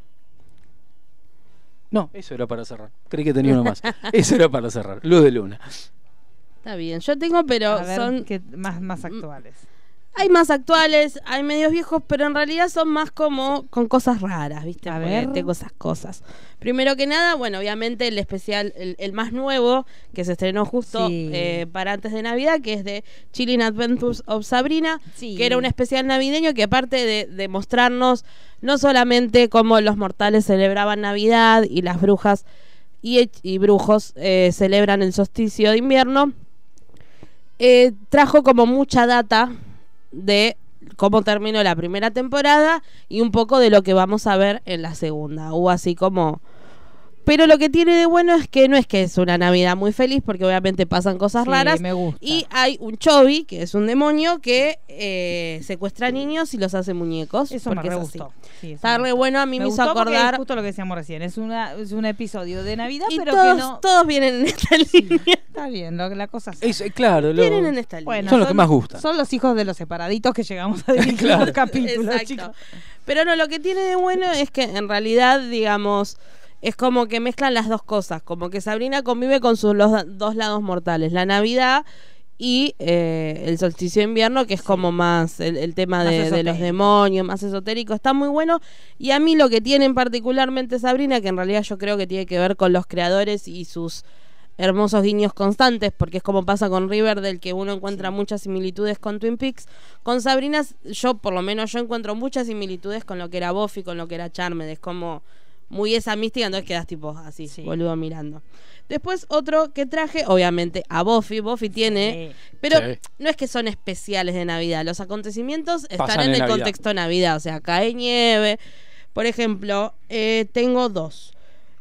No, eso era para cerrar. Creí que tenía uno más. Eso era para cerrar. Luz de Luna. Está bien. Yo tengo, pero a ver, son. que más, más actuales. Hay más actuales, hay medios viejos, pero en realidad son más como con cosas raras, ¿viste? A Porque ver. Tengo esas cosas. Primero que nada, bueno, obviamente el especial, el, el más nuevo, que se estrenó justo Sí. eh, para antes de Navidad, que es de Chilling Adventures of Sabrina, Sí. que era un especial navideño que aparte de, de mostrarnos no solamente cómo los mortales celebraban Navidad y las brujas y brujos eh, celebran el solsticio de invierno, eh, trajo como mucha data de cómo terminó la primera temporada y un poco de lo que vamos a ver en la segunda. Hubo así como... Pero lo que tiene de bueno es que no es que es una Navidad muy feliz, porque obviamente pasan cosas Sí, raras. me gusta. Y hay un Chobi, que es un demonio, que eh, secuestra niños y los hace muñecos. Eso me re es así. gustó. Sí, eso Está me re gustó. bueno, a mí me, hizo acordar... Es justo lo que decíamos recién. Es, una, es un episodio de Navidad, Y pero todos, que no. todos vienen en esta línea. Está bien, lo, la cosa es. Es, claro, lo- Vienen en esta línea. Bueno, Son los que más gustan. Son los hijos de los separaditos que llegamos a dirigir Claro. los capítulos, Exacto. chicos. Pero no, lo que tiene de bueno es que en realidad, digamos, es como que mezclan las dos cosas. Como que Sabrina convive con sus los dos lados mortales, la Navidad y eh, el solsticio de invierno, que es como más el, el tema Más de, de los demonios, más esotérico, está muy bueno. Y a mí lo que tienen particularmente Sabrina, que en realidad yo creo que tiene que ver con los creadores y sus hermosos guiños constantes, porque es como pasa con Riverdale, que uno encuentra muchas similitudes con Twin Peaks. Con Sabrina, yo por lo menos yo encuentro muchas similitudes con lo que era Buffy, con lo que era Charmed, es como muy esa mística, entonces quedas tipo así, Sí. boludo mirando. Después otro que traje, obviamente, a Buffy. Buffy tiene... Sí. Pero Sí. no es que son especiales de Navidad, los acontecimientos están en el Navidad. contexto Navidad, o sea, cae nieve. Por ejemplo, eh, tengo dos.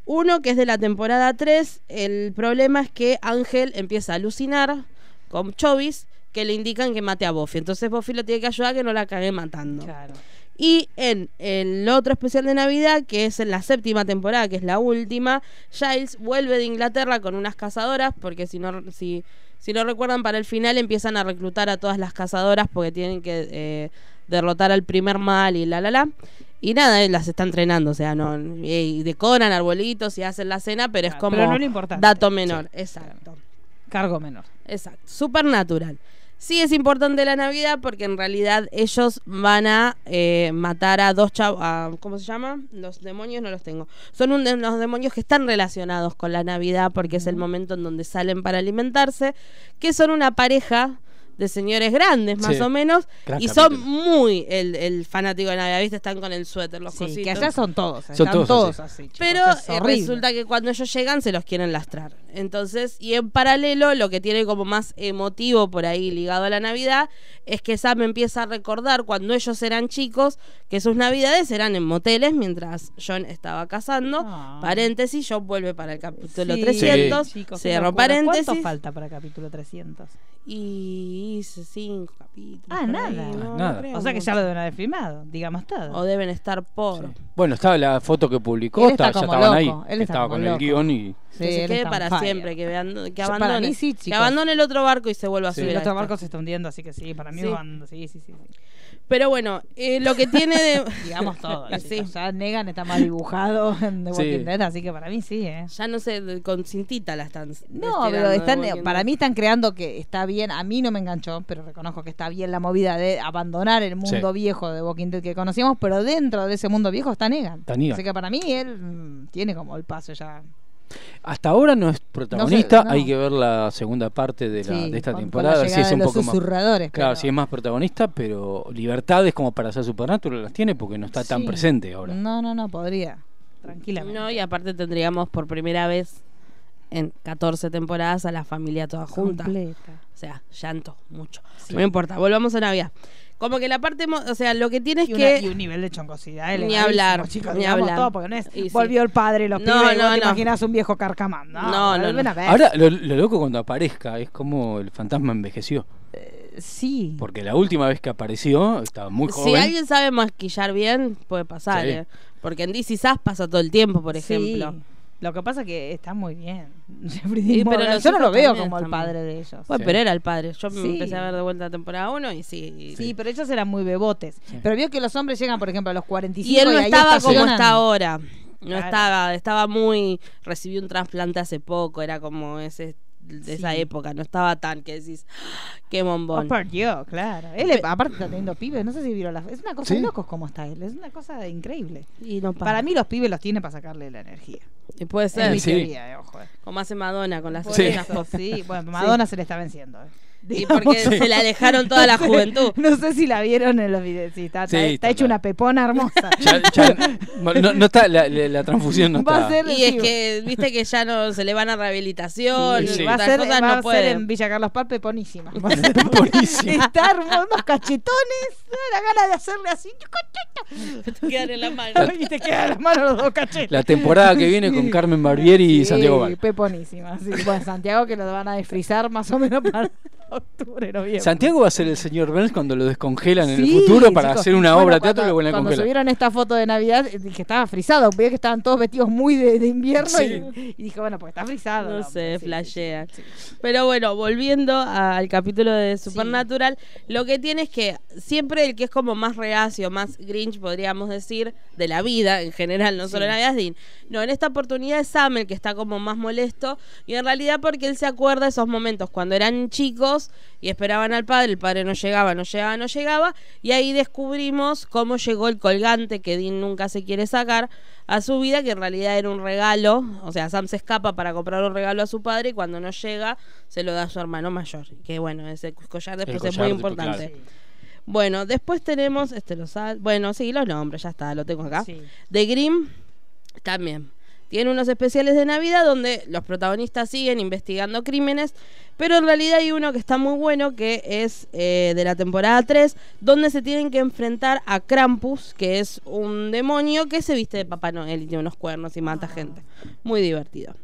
Uno que es de la temporada 3, el problema es que Ángel empieza a alucinar con Chovis que le indican que mate a Buffy. Entonces Buffy lo tiene que ayudar a que no la cague matando. Claro. Y en el otro especial de Navidad, que es en la séptima temporada, que es la última, Giles vuelve de Inglaterra con unas cazadoras, porque si no, si, si no recuerdan, para el final empiezan a reclutar a todas las cazadoras porque tienen que eh, derrotar al primer mal y la la la. Y nada, él las está entrenando, o sea, no y decoran arbolitos y hacen la cena, pero es Claro, como pero no dato menor, exacto. Cargo menor. Exacto, supernatural. Sí es importante la Navidad porque en realidad ellos van a eh, matar a dos chavos, ¿cómo se llama? Los demonios no los tengo. Son un de los demonios que están relacionados con la Navidad porque es el momento en donde salen para alimentarse, que son una pareja de señores grandes más Sí. o menos Gran y son muy el, el fanático de Navidad, ¿viste? Están con el suéter, los Sí, cositos. que allá son todos. Son están todos todos, así. así. chicos, Pero eh, resulta que cuando ellos llegan se los quieren lastrar. Entonces, y en paralelo, lo que tiene como más emotivo por ahí ligado a la Navidad es que Sam empieza a recordar cuando ellos eran chicos que sus Navidades eran en moteles mientras John estaba casando. Ah. Paréntesis, John vuelve para el capítulo Sí, 300. chicos, paréntesis. ¿Cuánto falta para capítulo 300? Y hice cinco capítulos. Ah, por nada. ahí, Ah, no, nada. no creo O sea que mucho. ya lo deben haber filmado, digamos todo. O deben estar por. Bueno, estaba la foto que publicó, Él está está- ya como estaban loco, ahí. está Estaba como con loco. el guion y. Sí, que se él quede está on para fire. siempre, que, vean- que Yo- para abandone, mí sí, que chicos. abandone el otro barco y se vuelva a Sí, subir. el a otro este. barco se está hundiendo, así que sí, para mí Sí. van- sí, sí, sí, sí. Pero bueno, eh, lo que tiene de. Digamos todo. Sí. Ya Negan está más dibujado en The Sí. Walking Dead, así que para mí sí, ¿eh? Ya no sé, con cintita la están. No, pero están, para mí están creando que está bien. A mí no me enganchó, pero reconozco que está bien la movida de abandonar el mundo Sí. viejo de Walking Dead que conocíamos, pero dentro de ese mundo viejo está Negan. Está Negan. Así que para mí él mm, tiene como el paso ya. Hasta ahora no es protagonista, no. hay que ver la segunda parte de, la, Sí, de esta con- con temporada, la a ver si es un de los poco más. susurradores, Claro, pero- si es más protagonista, pero libertades como para ser Supernatural las tiene porque no está tan presente ahora. No, no, no, podría. Tranquilamente. No, y aparte tendríamos por primera vez en 14 temporadas a la familia toda junta. Completa. O sea, llanto, mucho. No importa, volvamos a Navidad. Como que la parte, o sea, lo que tienes Y, que... y un nivel de choncosidad Ni hablar, chicos, ni hablar. todo, porque no es Y sí. volvió el padre, los No, pibes, y no, te no. imaginás un viejo carcamán. No, No, no. Ahora, lo, lo loco cuando aparezca es como el fantasma envejeció. sí. Porque la última vez que apareció estaba muy Si joven. alguien sabe maquillar bien, puede pasar, Sí. ¿eh? Porque en DC Sass pasa todo el tiempo, por Sí. Lo que pasa es que está muy bien. Sí, pero los yo no lo hijos veo también como el están padre de ellos. Bueno, Sí. pero era el padre. Yo me Sí. empecé a ver de vuelta la temporada 1 y sí. Sí, pero ellos eran muy bebotes. Pero vio que los hombres llegan, por ejemplo, a los 45 Y él no ahí estaba como estacionan. está ahora. No Claro. estaba, estaba muy. Recibió un trasplante hace poco, era como ese de esa época, no estaba tan que decís, "Ah, qué Oh, bombón. por Dios, claro. Él, aparte está teniendo pibes, no sé si vieron la... Es una cosa Sí. de locos como está él, es una cosa increíble. Y no Para mí los pibes los tiene para sacarle la energía. Y puede Es ser, mi Sí. teoría, eh, ojo. eh. como hace Madonna con las Por Sí. escenas sí. Bueno, Madonna se le está venciendo. eh. Y porque se le alejaron toda la juventud. No sé si la vieron en los videos. Sí, está, Sí, está- está está hecha una pepona hermosa. Ya- ya- no, no está, la, la- la transfusión no Va a está. ser- Y es que, viste que ya no se le van a rehabilitación, y va a ser, cosas va no a ser en Villa Carlos Paz peponísima. Va a ser- Está buenísimo. Está hermoso, unos cachetones. da La gana de hacerle así. Te quedan en la mano. Y te quedan las manos los dos cachetes. La temporada que viene con Carmen Barbieri y Sí, Santiago Val. peponísima. Sí. Bueno, Santiago que lo van a desfrizar más o menos para octubre, noviembre. Santiago va a ser el señor Burns cuando lo descongelan en el futuro para chicos. hacer una Bueno, obra de teatro y lo vuelven a Cuando subieron esta foto de Navidad, eh, dije estaba frisado. Veía que estaban todos vestidos muy de, de invierno Sí. y, y dije, bueno, pues está frisado. No sé, sí, flashea. sí, sí. Pero bueno, volviendo al capítulo de Supernatural, lo que tiene es que siempre el que es como más reacio, más grinch, podríamos decir, de la vida en general, no solo Sí. la vida es Dean. No, en esta oportunidad es Sam el que está como más molesto y en realidad porque él se acuerda de esos momentos cuando eran chicos y esperaban al padre, el padre no llegaba, no llegaba, no llegaba, y ahí descubrimos cómo llegó el colgante que Dean nunca se quiere sacar a su vida, que en realidad era un regalo, o sea, Sam se escapa para comprar un regalo a su padre y cuando no llega se lo da a su hermano mayor, que bueno, ese collar después es muy tipo, importante. claro. Bueno, después tenemos, este lo sal, bueno, sí, los nombres, ya está, lo tengo acá. Sí. De Grimm también. Tiene unos especiales de Navidad donde los protagonistas siguen investigando crímenes, pero en realidad hay uno que está muy bueno, que es eh, de la temporada 3, donde se tienen que enfrentar a Krampus, que es un demonio que se viste de Papá Noel y tiene unos cuernos y mata gente. Muy divertido.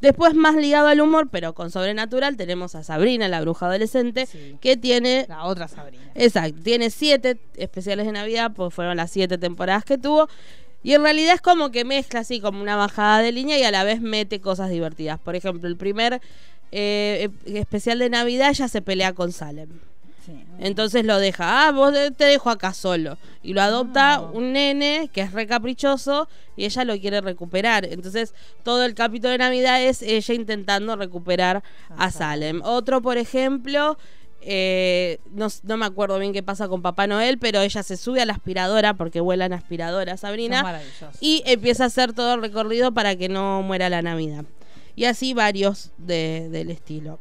Después, más ligado al humor, pero con sobrenatural, tenemos a Sabrina, la bruja adolescente, Sí. que tiene La otra Sabrina. Exacto, tiene siete especiales de Navidad, pues fueron las siete temporadas que tuvo. Y en realidad es como que mezcla así como una bajada de línea y a la vez mete cosas divertidas. Por ejemplo, el primer eh, ep- especial de Navidad ella se pelea con Salem. Sí. Entonces lo deja, ah, vos te dejo acá solo. Y lo adopta No. un nene que es re caprichoso y ella lo quiere recuperar. Entonces todo el capítulo de Navidad es ella intentando recuperar a Salem. Otro, por ejemplo, eh, no, me acuerdo bien qué pasa con Papá Noel, pero ella se sube a la aspiradora porque vuelan aspiradoras, Son Sabrina. Y empieza a hacer todo el recorrido para que no muera la Navidad. Y así varios de- del estilo.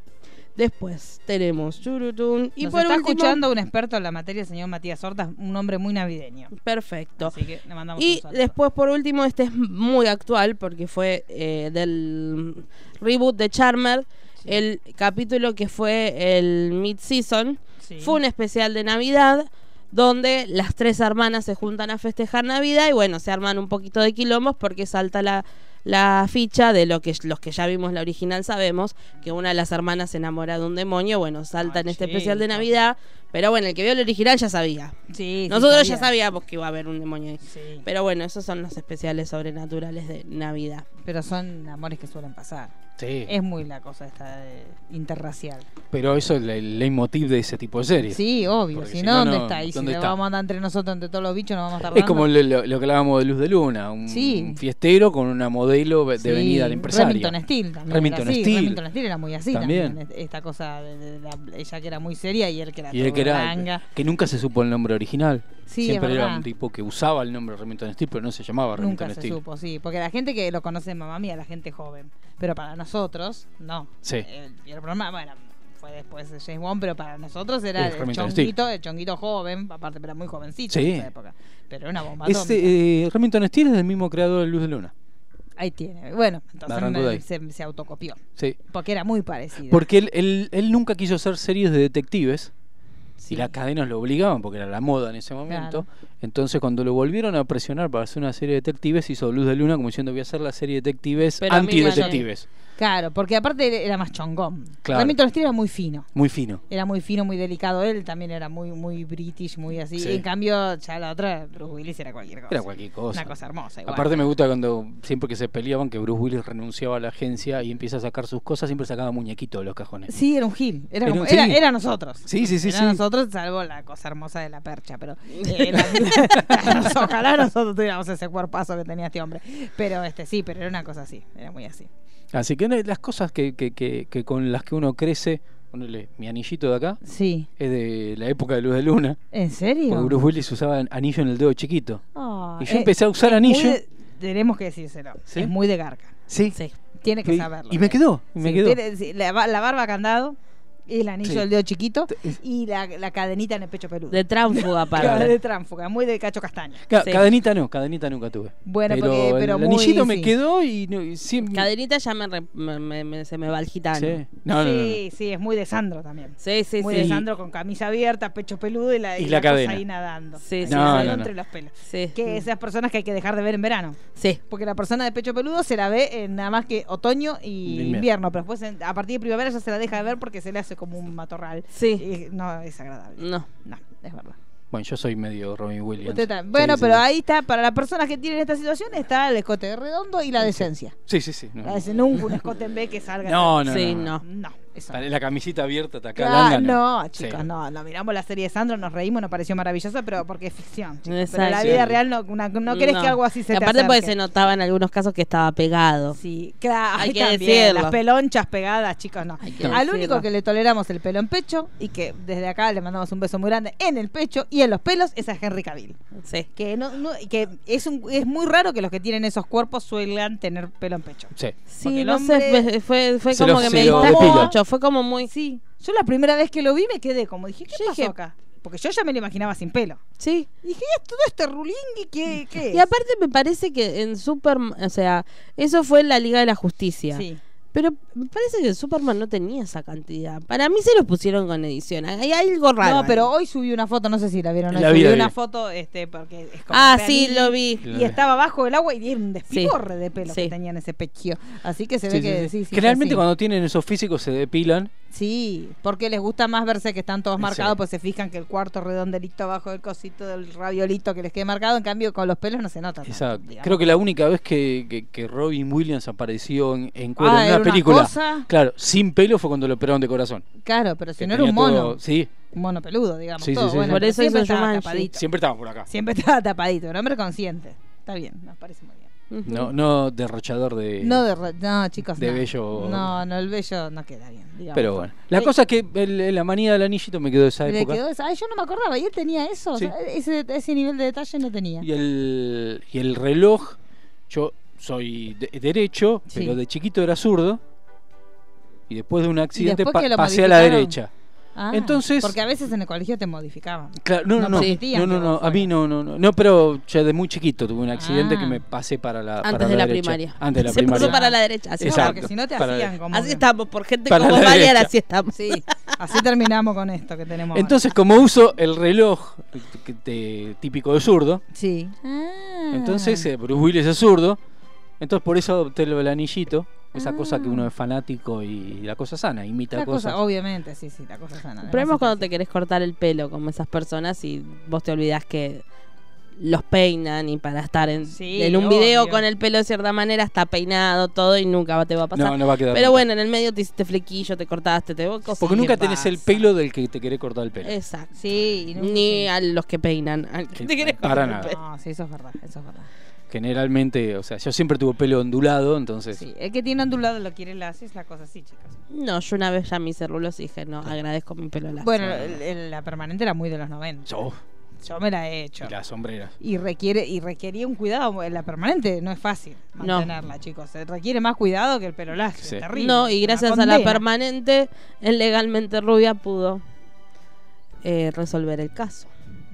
Después tenemos Churutun. Y Nos por está último, escuchando un experto en la materia, el señor Matías Hortas, un hombre muy navideño. Perfecto. Así que le mandamos Y un saludo. después, por último, este es muy actual porque fue eh, del reboot de Charmer. El capítulo que fue el mid-season Sí. fue un especial de Navidad donde las tres hermanas se juntan a festejar Navidad y bueno, se arman un poquito de quilombos porque salta la, la ficha de lo que los que ya vimos la original sabemos, que una de las hermanas se enamora de un demonio, bueno, salta en este especial de. Navidad, pero bueno, el que vio el original ya sabía. Sí, sí, Nosotros ya sabía. sabíamos que iba a haber un demonio ahí. Sí. Pero bueno, esos son los especiales sobrenaturales de Navidad. Pero son amores que suelen pasar. Sí. Es muy la cosa esta de interracial. Pero eso es el- leitmotiv de ese tipo de series. Sí, obvio. Porque Si si no, ¿dónde no, está? Y si ¿dónde le está? vamos a andar entre nosotros, entre todos los bichos, nos vamos a estar Es como lo, lo- lo que hablábamos de Luz de Luna, un, Sí. un fiestero con una modelo de Sí, venida al empresario. Remington Steel también. Remington era así. Steel. Remington Steel era muy así También. también. est- Esta cosa de, de la- ella que era muy seria y él que era Y él todo que era que nunca se supo el nombre original. Sí, Siempre era un tipo que usaba el nombre Remington Steel, pero no se llamaba Remington Nunca se supo, sí. Porque la gente que lo conoce de mamá mía, la gente joven. Pero para nosotros, no. Sí. El, y el programa, bueno, fue después de James Bond, pero para nosotros era el Remington chonguito, el chonguito joven, aparte, pero era muy jovencito Sí. en esa época. Pero era una bomba eh, Remington Steel es del mismo creador de Luz de Luna. Ahí tiene. Bueno, entonces se autocopió. Sí. Porque era muy parecido. Porque él, él, él nunca quiso hacer series de detectives. Sí. Y las cadenas lo obligaban porque era la moda en ese momento. Entonces, cuando lo volvieron a presionar para hacer una serie de detectives, hizo Luz de Luna como diciendo: Voy a hacer la serie de detectives Pero anti-detectives. Claro, porque aparte era más chongón. Claro. Remington Steel era muy fino. Muy fino. Era muy fino, muy delicado. Él también era muy muy british, muy así. Sí. En cambio, ya la otra, Bruce Willis era cualquier cosa. Era cualquier cosa. Una cosa hermosa. Igual. Aparte me gusta cuando siempre que se peleaban que Bruce Willis renunciaba a la agencia y empieza a sacar sus cosas, siempre sacaba muñequitos de los cajones. Sí, era un gil. Era, Era un- era, sí. era nosotros. Sí, sí, sí, Era sí. nosotros, salvo la cosa hermosa de la percha. Pero eh, la- ojalá nosotros tuviéramos ese cuerpazo que tenía este hombre. Pero este sí, pero era una cosa así. Era muy así. Así que las cosas que, que, que, que con las que uno crece, ponele, mi anillito de acá, Sí. es de la época de Luz de Luna. ¿En serio? Porque Bruce Willis usaba anillo en el dedo chiquito. Ah, Y yo eh, empecé a usar anillo. de- tenemos que decírselo. ¿Sí? Es muy de garca. Sí. Sí. Tiene que Y- saberlo. y me quedó, me Sí, quedó. tiene- la, la barba candado, el anillo Sí. del dedo chiquito y la, la cadenita en el pecho peludo. De tránfuga Claro, aparte. de tránfuga, muy de cacho castaña. Ca- Sí. Cadenita no, cadenita nunca tuve. Bueno, pero porque- pero el muy- anillito me quedó y, no, y siempre... Cadenita ya me, re- me- me- me- se me va el gitano. Sí. No, no, no, no. sí, es muy de Sandro también. Sí, sí, muy sí. de Sandro con camisa abierta, pecho peludo y la, Y y la la cosa cadena. ahí nadando. Sí, sí, No, nadando no, no. entre los pelos. Sí. Que esas personas que hay que dejar de ver en verano. Sí. Porque la persona de pecho peludo se la ve en nada más que otoño y Invierno. invierno, pero después en- a partir de primavera ya se la deja de ver porque se le hace como un matorral. Sí. Y no es agradable. No. No, es verdad. Bueno, yo soy medio Robin Williams. Bueno, Sí, pero sí, ahí está, para las personas que tienen esta situación está el escote redondo y la decencia. Sí, sí, sí. no. La dece- nunca un escote en B que salga. No, no, Sí, no, no. No, Eso. La, camisita abierta, acalangan. no, Sí. chicos, no, no miramos la serie de Sandro, nos reímos, nos pareció maravillosa, pero porque es ficción. chicos. Pero en la vida real no, una- no querés que algo así se Y te aparte porque se notaba en algunos casos que estaba pegado. Sí, claro, Hay que también, decirlo. las pelonchas pegadas, chicos, no. Hay que Al decirlo. único que le toleramos el pelo en pecho y que desde acá le mandamos un beso muy grande en el pecho y en los pelos es a Henry Cavill. Sí. Que no, no- que es un, es muy raro que los que tienen esos cuerpos suelen tener pelo en pecho. Sí. Porque Sí, el no hombre- sé, fue, fue, como lo- que me lo distrajo fue como muy... Sí, yo la primera vez que lo vi me quedé como dije, ¿qué Yo pasó dije- acá? Porque yo ya me lo imaginaba sin pelo. Sí. Y dije, ¿y todo este rulingui qué, qué es? Y aparte me parece que en Superman, o sea, eso fue en la Liga de la Justicia. Sí. Pero me parece que Superman no tenía esa cantidad. Para mí se los pusieron con edición. Hay algo raro. No, pero hoy subí una foto, no sé si la vieron. hoy La vi, subí la vi. una foto, este, porque es como Ah, sí, lo vi. Y estaba bajo el agua y era un Sí. despiporre de pelo que Sí. tenía en ese pecho. Así que se Sí, ve sí, que sí. sí, sí, Generalmente sí. cuando tienen esos físicos se depilan. Sí, porque les gusta más verse que están todos marcados, Sí. pues se fijan que el cuarto redondelito abajo del cosito del raviolito que les quede marcado, en cambio con los pelos no se nota. Exacto. Creo que la única vez que, que, que Robin Williams apareció en, en cuero Ah, en una una película, cosa. claro, sin pelo fue cuando lo operaron de corazón. Claro, pero si Que no era un mono, todo- sí, un mono peludo, digamos. Sí, sí, todo. sí, bueno, sí. Por pero eso siempre estaba tapadito. siempre estaba por acá. Siempre estaba tapadito, un hombre consciente. Está bien, nos parece muy bien. No, no derrochador de. No, de, no, chicos, de no. bello- No, no, el bello no queda bien. digamos. Pero bueno. La Sí. cosa es que el- la manía del anillito me quedó de esa época. quedó esa- Ay, yo no me acordaba. ¿Y él tenía eso? O Sí. sea, ese, ese nivel de detalle no tenía. Y el, y el reloj, yo soy de- derecho, Sí. pero de chiquito era zurdo. Y después de un accidente pa- pasé a la derecha. Ah, Entonces- Porque a veces en el colegio te modificaban. Claro, no, no, No no. No, A mí no, no, no. No, pero ya de muy chiquito tuve un accidente Ah. que me pasé para la, Antes para de la derecha. primaria. Antes de la Se primaria. puso para la derecha. Así, Exacto. porque si no te Para- hacían como. así que- estamos, por gente Para como derecha. así estamos. Sí, así terminamos con esto que tenemos. ahora. Entonces, como uso el reloj que te- típico de zurdo, Sí. Ah. entonces eh, Bruce Willis es zurdo, entonces por eso adopté lo del anillito, esa Ah. cosa que uno es fanático y la cosa sana, imita La cosas. cosa, obviamente, sí, sí, la cosa sana. El problema es cuando te querés cortar el pelo como esas personas y vos te olvidás que los peinan y para estar en, Sí, en un video obvio. con el pelo de cierta manera está peinado todo y nunca te va a pasar. No, no va a quedar. Pero bueno, en el medio te hiciste flequillo, te cortaste, te cosas. Porque nunca ¿qué tenés el pelo del que te querés cortar el pelo. Exacto. Sí, Ni a los que peinan. Al que Sí, te querés para cortar el nada. pelo. No, sí, eso es verdad, eso es verdad. Generalmente, o sea, yo siempre tuve pelo ondulado, entonces. Sí, el que tiene ondulado lo quiere lacio, es la cosa así, chicos. No, yo una vez ya me hice rulos y dije, no, agradezco mi pelo lacio. Bueno, el- el- la permanente era muy de los 90. Yo, Yo me la he hecho. y las sombreras. Y requiere y requería un cuidado. La permanente no es fácil No. mantenerla, chicos. Se requiere más cuidado que el pelo lacio. Sí. es terrible. No, y Una gracias a la condena. permanente, el legalmente rubia pudo eh, resolver el caso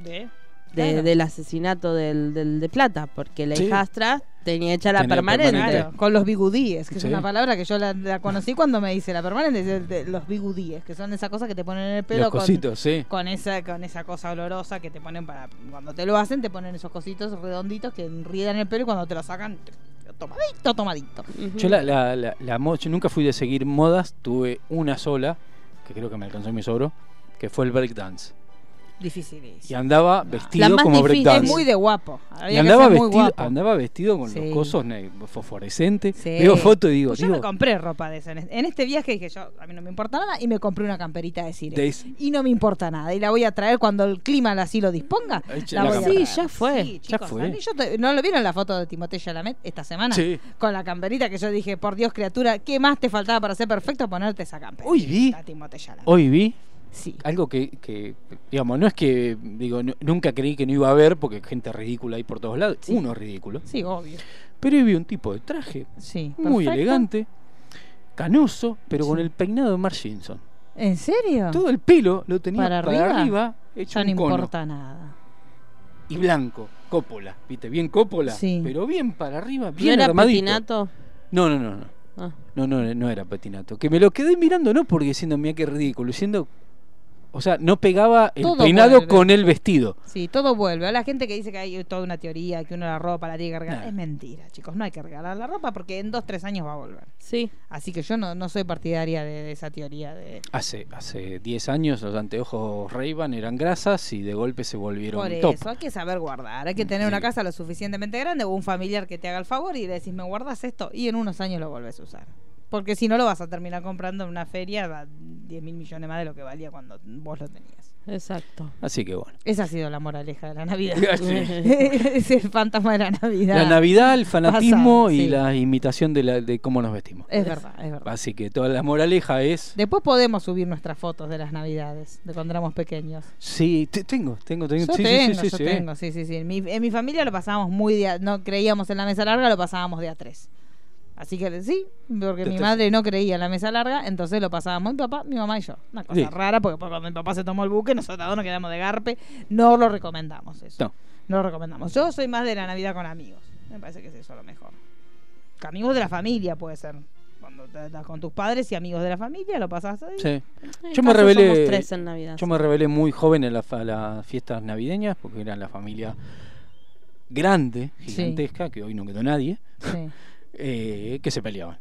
¿De? De- Claro. del asesinato del, del de Plata, porque la Sí. hijastra tenía hecha la Tenía permanente. permanente. Claro, con los bigudíes, que Sí. es una palabra que yo la, la conocí cuando me dice la permanente, de los bigudíes, que son esas cosas que te ponen en el pelo Los con, cositos, sí. con esa con esa cosa olorosa que te ponen para cuando te lo hacen te ponen esos cositos redonditos que enriedan el pelo y cuando te lo sacan tomadito, tomadito. Ujú. Yo la, la, la, la mo- yo nunca fui de seguir modas, tuve una sola, que creo que me alcanzó mi sobro, que fue el breakdance. Difícil. Y andaba vestido más como difícil. Es breakdance. muy de guapo. Y Había que andaba muy vestido, guapo. andaba vestido con Sí. los cosos fosforescentes. Sí. Veo fotos y digo, Pues yo me compré ropa de eso. En este- viaje dije yo, a mí no me importa nada y me compré una camperita de cire. Days- Y no me importa nada. Y la voy a traer cuando el clima así lo disponga. La la voy a camper- Sí, ya fue, Sí, ya fue. yo te- ¿No lo vieron la foto de Timothée Chalamet esta semana? Sí. Con la camperita que yo dije, por Dios, criatura, ¿qué más te faltaba para ser perfecto? Ponerte esa camperita. Hoy vi. Hoy vi Sí. algo que, que, digamos, no es que, digo, nu- nunca creí que no iba a haber, porque gente ridícula hay por todos lados, Sí. uno ridículo. Sí, obvio. Pero hoy vi un tipo de traje, Sí. muy perfecto. elegante, canoso, pero con el peinado de Mark Simpson. ¿En serio? Todo el pelo lo tenía ¿Para para, arriba? arriba, hecho no un cono. importa nada. Y blanco, cópola, ¿viste? Bien cópola, Sí. pero bien para arriba, ¿No bien era armadito. petinato? No, no, no, no. Ah. No, no, no era petinato. Que me lo quedé mirando, no porque diciendo, mira qué ridículo, diciendo. O sea, no pegaba el Todo peinado vuelve. con el vestido. Sí, todo vuelve. A la gente que dice que hay toda una teoría, que uno la ropa la tiene que regalar. Nah. Es mentira, chicos. No hay que regalar la ropa porque en dos, tres años va a volver. Sí. Así que yo no, no soy partidaria de, de esa teoría de... Hace hace 10 años los anteojos ray eran grasas y de golpe se volvieron Por top. eso, hay que saber guardar. Hay que tener una Sí. casa lo suficientemente grande o un familiar que te haga el favor y le decís, me guardas esto y en unos años lo volvés a usar. Porque si no lo vas a terminar comprando en una feria a 10 mil millones más de lo que valía cuando vos lo tenías. Exacto. Así que bueno. Esa ha sido la moraleja de la Navidad. Sí. es el fantasma de la Navidad. La Navidad, el fanatismo Pasado, y la imitación de, la, de cómo nos vestimos. Es verdad, es verdad. Así que toda la moraleja es... Después podemos subir nuestras fotos de las Navidades, de cuando éramos pequeños. Sí, te- tengo, tengo, tengo. Yo sí, sí, tengo, sí, sí, yo sí. tengo, sí, sí, sí. En mi, en mi familia lo pasábamos muy de a- no creíamos en la mesa larga, lo pasábamos de a tres. Así que sí, porque mi madre no creía en la mesa larga, entonces lo pasábamos mi papá, mi mamá y yo. Una cosa Sí. rara, porque cuando mi papá se tomó el buque, nosotros dos nos quedamos de garpe. No lo recomendamos eso. No. No lo recomendamos. Yo soy más de la Navidad con amigos. Me parece que es eso lo mejor. Con amigos de la familia puede ser. Cuando te estás con tus padres y amigos de la familia, lo pasás ahí. Sí. En Yo me rebelé. somos tres en Navidad. Yo me rebelé muy joven en la las fiestas navideñas porque era la familia grande, Sí. gigantesca, que hoy no quedó nadie, Sí. eh, que se peleaban.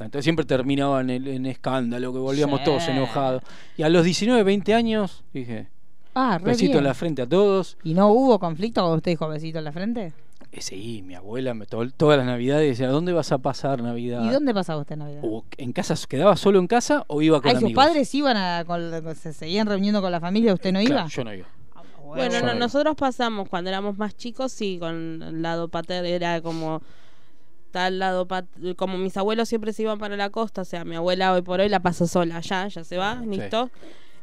Entonces siempre terminaban en, en escándalo, que volvíamos Sí. todos enojados. Y a los 19, 20 años dije, Ah, re besito bien. en la frente a todos. ¿Y no hubo conflicto cuando usted dijo besito en la frente? Eh, sí, mi abuela me to- todas las navidades decía, ¿dónde vas a pasar Navidad? ¿Y dónde pasaba usted Navidad? O ¿En casa quedaba solo en casa o iba con Ay, sus amigos? padres iban a. con- se seguían reuniendo con la familia, ¿usted no iba? Claro, yo no iba. Bueno, no, nosotros pasamos cuando éramos más chicos, sí, con el lado paterno era como tal lado como mis abuelos siempre se iban para la costa, o sea, mi abuela hoy por hoy la pasa sola allá, ya se va, listo.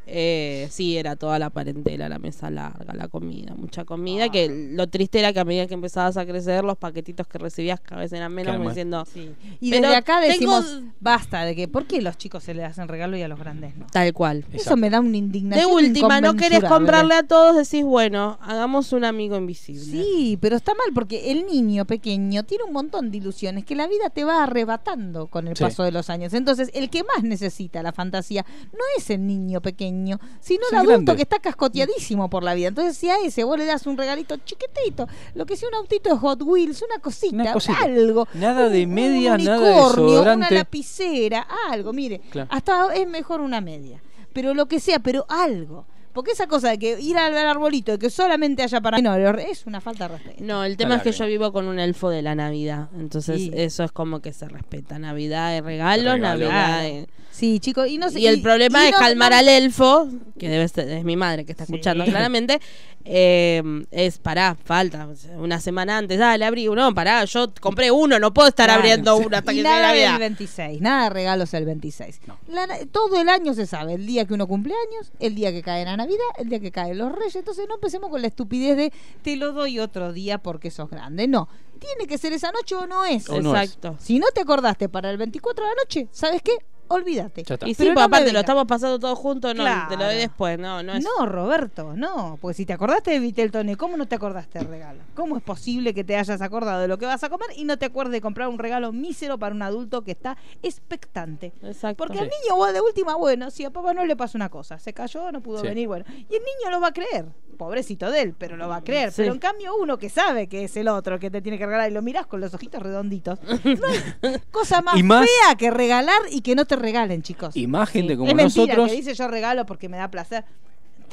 Eh, sí, era toda la parentela, la mesa larga, la comida, mucha comida, que lo triste era que a medida que empezabas a crecer, los paquetitos que recibías cada vez eran menos, como diciendo, Sí. Y Pero desde acá tengo- decimos, basta, de que ¿por qué los chicos se le hacen regalo y a los grandes no? tal cual. Eso me da una De indignación. última, no querés comprarle a todos, decís, bueno, hagamos un amigo invisible. Sí, pero está mal porque el niño pequeño tiene un montón de ilusiones que la vida te va arrebatando con el Sí. paso de los años. Entonces, el que más necesita la fantasía no es el niño pequeño, sino el adulto grande. que está cascoteadísimo por la vida. Entonces, si a ese vos le das un regalito chiquitito, lo que sea un autito de Hot Wheels, una cosita, Una cosita. algo. Nada de un- media, un nada de unicornio, Una lapicera, algo, mire. Claro. Hasta es mejor una media. Pero lo que sea, pero algo. Porque esa cosa de que ir al arbolito, de que solamente haya para menores, es una falta de respeto. No, el tema es que larga. yo vivo con un elfo de la Navidad. Entonces, Sí. eso es como que se respeta. Navidad de regalos, Regalo. Navidad Sí, chicos, y no sé. Y el problema y es no- calmar no- al elfo, que debe ser, es mi madre que está Sí. escuchando claramente. eh, es pará, falta una semana antes. Dale, abrí uno. Pará, yo compré uno, no puedo estar Claro. abriendo uno hasta y que llegue nada del Navidad. 26, nada de regalos el 26. No. La na- todo el año se sabe, el día que uno cumple años, el día que cae la Navidad, el día que caen los Reyes. Entonces no empecemos con la estupidez de te lo doy otro día porque sos grande. No, tiene que ser esa noche o no es. O no es. Exacto. Si no te acordaste para el 24 de la noche, ¿sabes qué? Olvídate. Y sí, Pero pues no aparte lo estamos pasando todos juntos, no, te lo doy Claro. después, no, no es. No, Roberto, no. Porque si te acordaste de Viteltoné, ¿cómo no te acordaste del regalo? ¿Cómo es posible que te hayas acordado de lo que vas a comer y no te acuerdes de comprar un regalo mísero para un adulto que está expectante? Exacto. Porque Sí. al niño, vos de última, bueno, si a papá no le pasa una cosa, se cayó, no pudo Sí. venir, bueno. Y el niño lo va a creer. Pobrecito de él, pero lo va a creer. Sí. Pero en cambio, uno que sabe que es el otro que te tiene que regalar y lo mirás con los ojitos redonditos. No hay cosa más, Y más- fea que regalar y que no te regalen, chicos. Y más gente como es mentira nosotros. que dice yo regalo porque me da placer.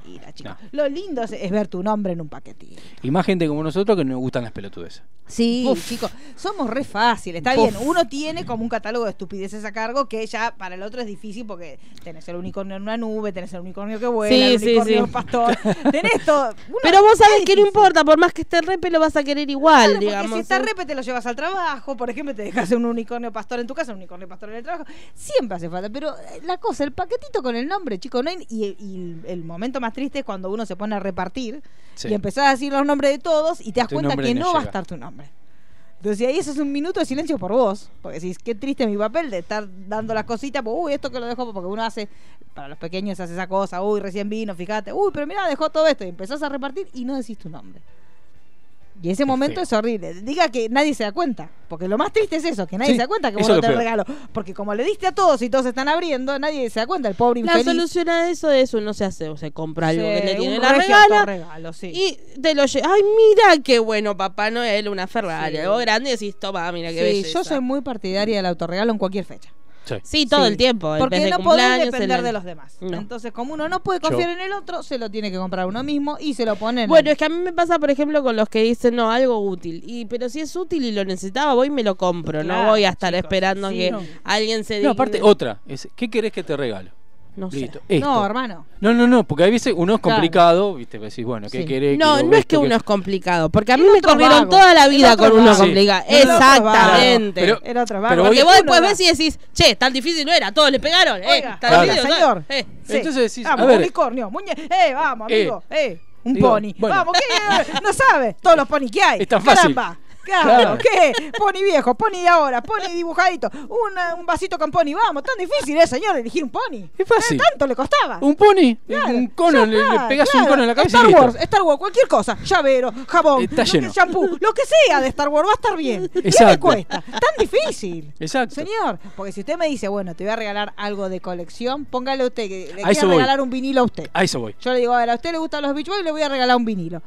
Mentira, chicos. No. Lo lindo es, es ver tu nombre en un paquetito. Y más gente como nosotros que nos gustan las pelotudes. Sí, Uf. chicos, somos re fáciles. Está Uf. bien, uno tiene como un catálogo de estupideces a cargo que ya para el otro es difícil porque tenés el unicornio en una nube, tenés el unicornio que vuela, Sí, el unicornio sí. pastor, tenés todo. Pero vos sabés que no importa, por más que esté repe, lo vas a querer igual, Claro, porque digamos. si está repe te lo llevas al trabajo, por ejemplo, te dejas un unicornio pastor en tu casa, un unicornio pastor en el trabajo, siempre hace falta, pero eh, la cosa, el paquetito con el nombre, chicos, no hay- y, y el, momento más triste es cuando uno se pone a repartir y empezás a decir los nombres de todos y te das Tu cuenta que no no va a estar tu nombre. Entonces ahí eso es un minuto de silencio por vos, porque decís, qué triste mi papel de estar dando las cositas, pues, uy, esto que lo dejo, porque uno hace, para los pequeños hace esa cosa, uy, recién vino, fíjate, uy, pero mira, dejó todo esto, y empezás a repartir y no decís tu nombre. Y ese momento feo. es horrible. Diga que nadie se da cuenta. Porque lo más triste es eso, que nadie Sí, se da cuenta que vos no te peor. regalo. Porque como le diste a todos y todos están abriendo, nadie se da cuenta. El pobre La infeliz. solución a eso es uno se hace, o se compra algo que le tiene la regala sí. y te lo lleva. Ay, mira qué bueno, Papá Noel, una Ferrari. Sí. Algo grande y decís, toma, mira qué Sí, belleza. yo soy muy partidaria del autorregalo en cualquier fecha. Sí. Sí, todo Sí, el tiempo. Porque no podés depender el- de los demás. No. Entonces, como uno no puede confiar Yo- en el otro, se lo tiene que comprar uno mismo y se lo pone en Bueno, es que a mí me pasa, por ejemplo, con los que dicen, no, algo útil. Y Pero si es útil y lo necesitaba, voy y me lo compro. Claro, no voy a estar chicos, esperando sí, que no. alguien se No, diga. aparte, otra. Es, ¿Qué querés que te regalo? No sé. Listo. Esto. No, hermano. No, no, no, porque hay veces uno es Claro. complicado, ¿viste? Que decís, bueno, ¿qué Sí. querés? No, Quiero no es que uno es complicado, porque a mí me corrieron vago. toda la vida con uno complicado. Exactamente. El otro vago. pero Porque vos después ves y decís, che, tan difícil no era, todos le pegaron. Eh, tan Claro. difícil, señor. eh. Sí. Entonces decís, Vamos, a ver. unicornio, muñe eh, vamos, Eh, amigo, eh, un digo, pony. bueno. Vamos, ¿qué? No sabe todos los pony que hay. Es tan fácil. Caramba. Claro, Claro. ¿qué? Pony viejo, pony de ahora, pony dibujadito, una- un vasito con pony, vamos, tan difícil, ¿eh, señor, elegir un pony? Es fácil. Eh, tanto le costaba. Un pony, Claro, un cono, le, le pegás un cono en la cabeza Star y. Wars, Star Wars, cualquier cosa, llavero, jabón, Está lo que- shampoo, lo que sea de Star Wars va a estar bien. ¿Qué Exacto. cuesta? Tan difícil. Exacto. Señor, porque si usted me dice, bueno, te voy a regalar algo de colección, póngale usted que le A quiero voy. regalar un vinilo a usted. A eso voy. Yo le digo, a ver, a usted le gustan los Beach Boys, le voy a regalar un vinilo.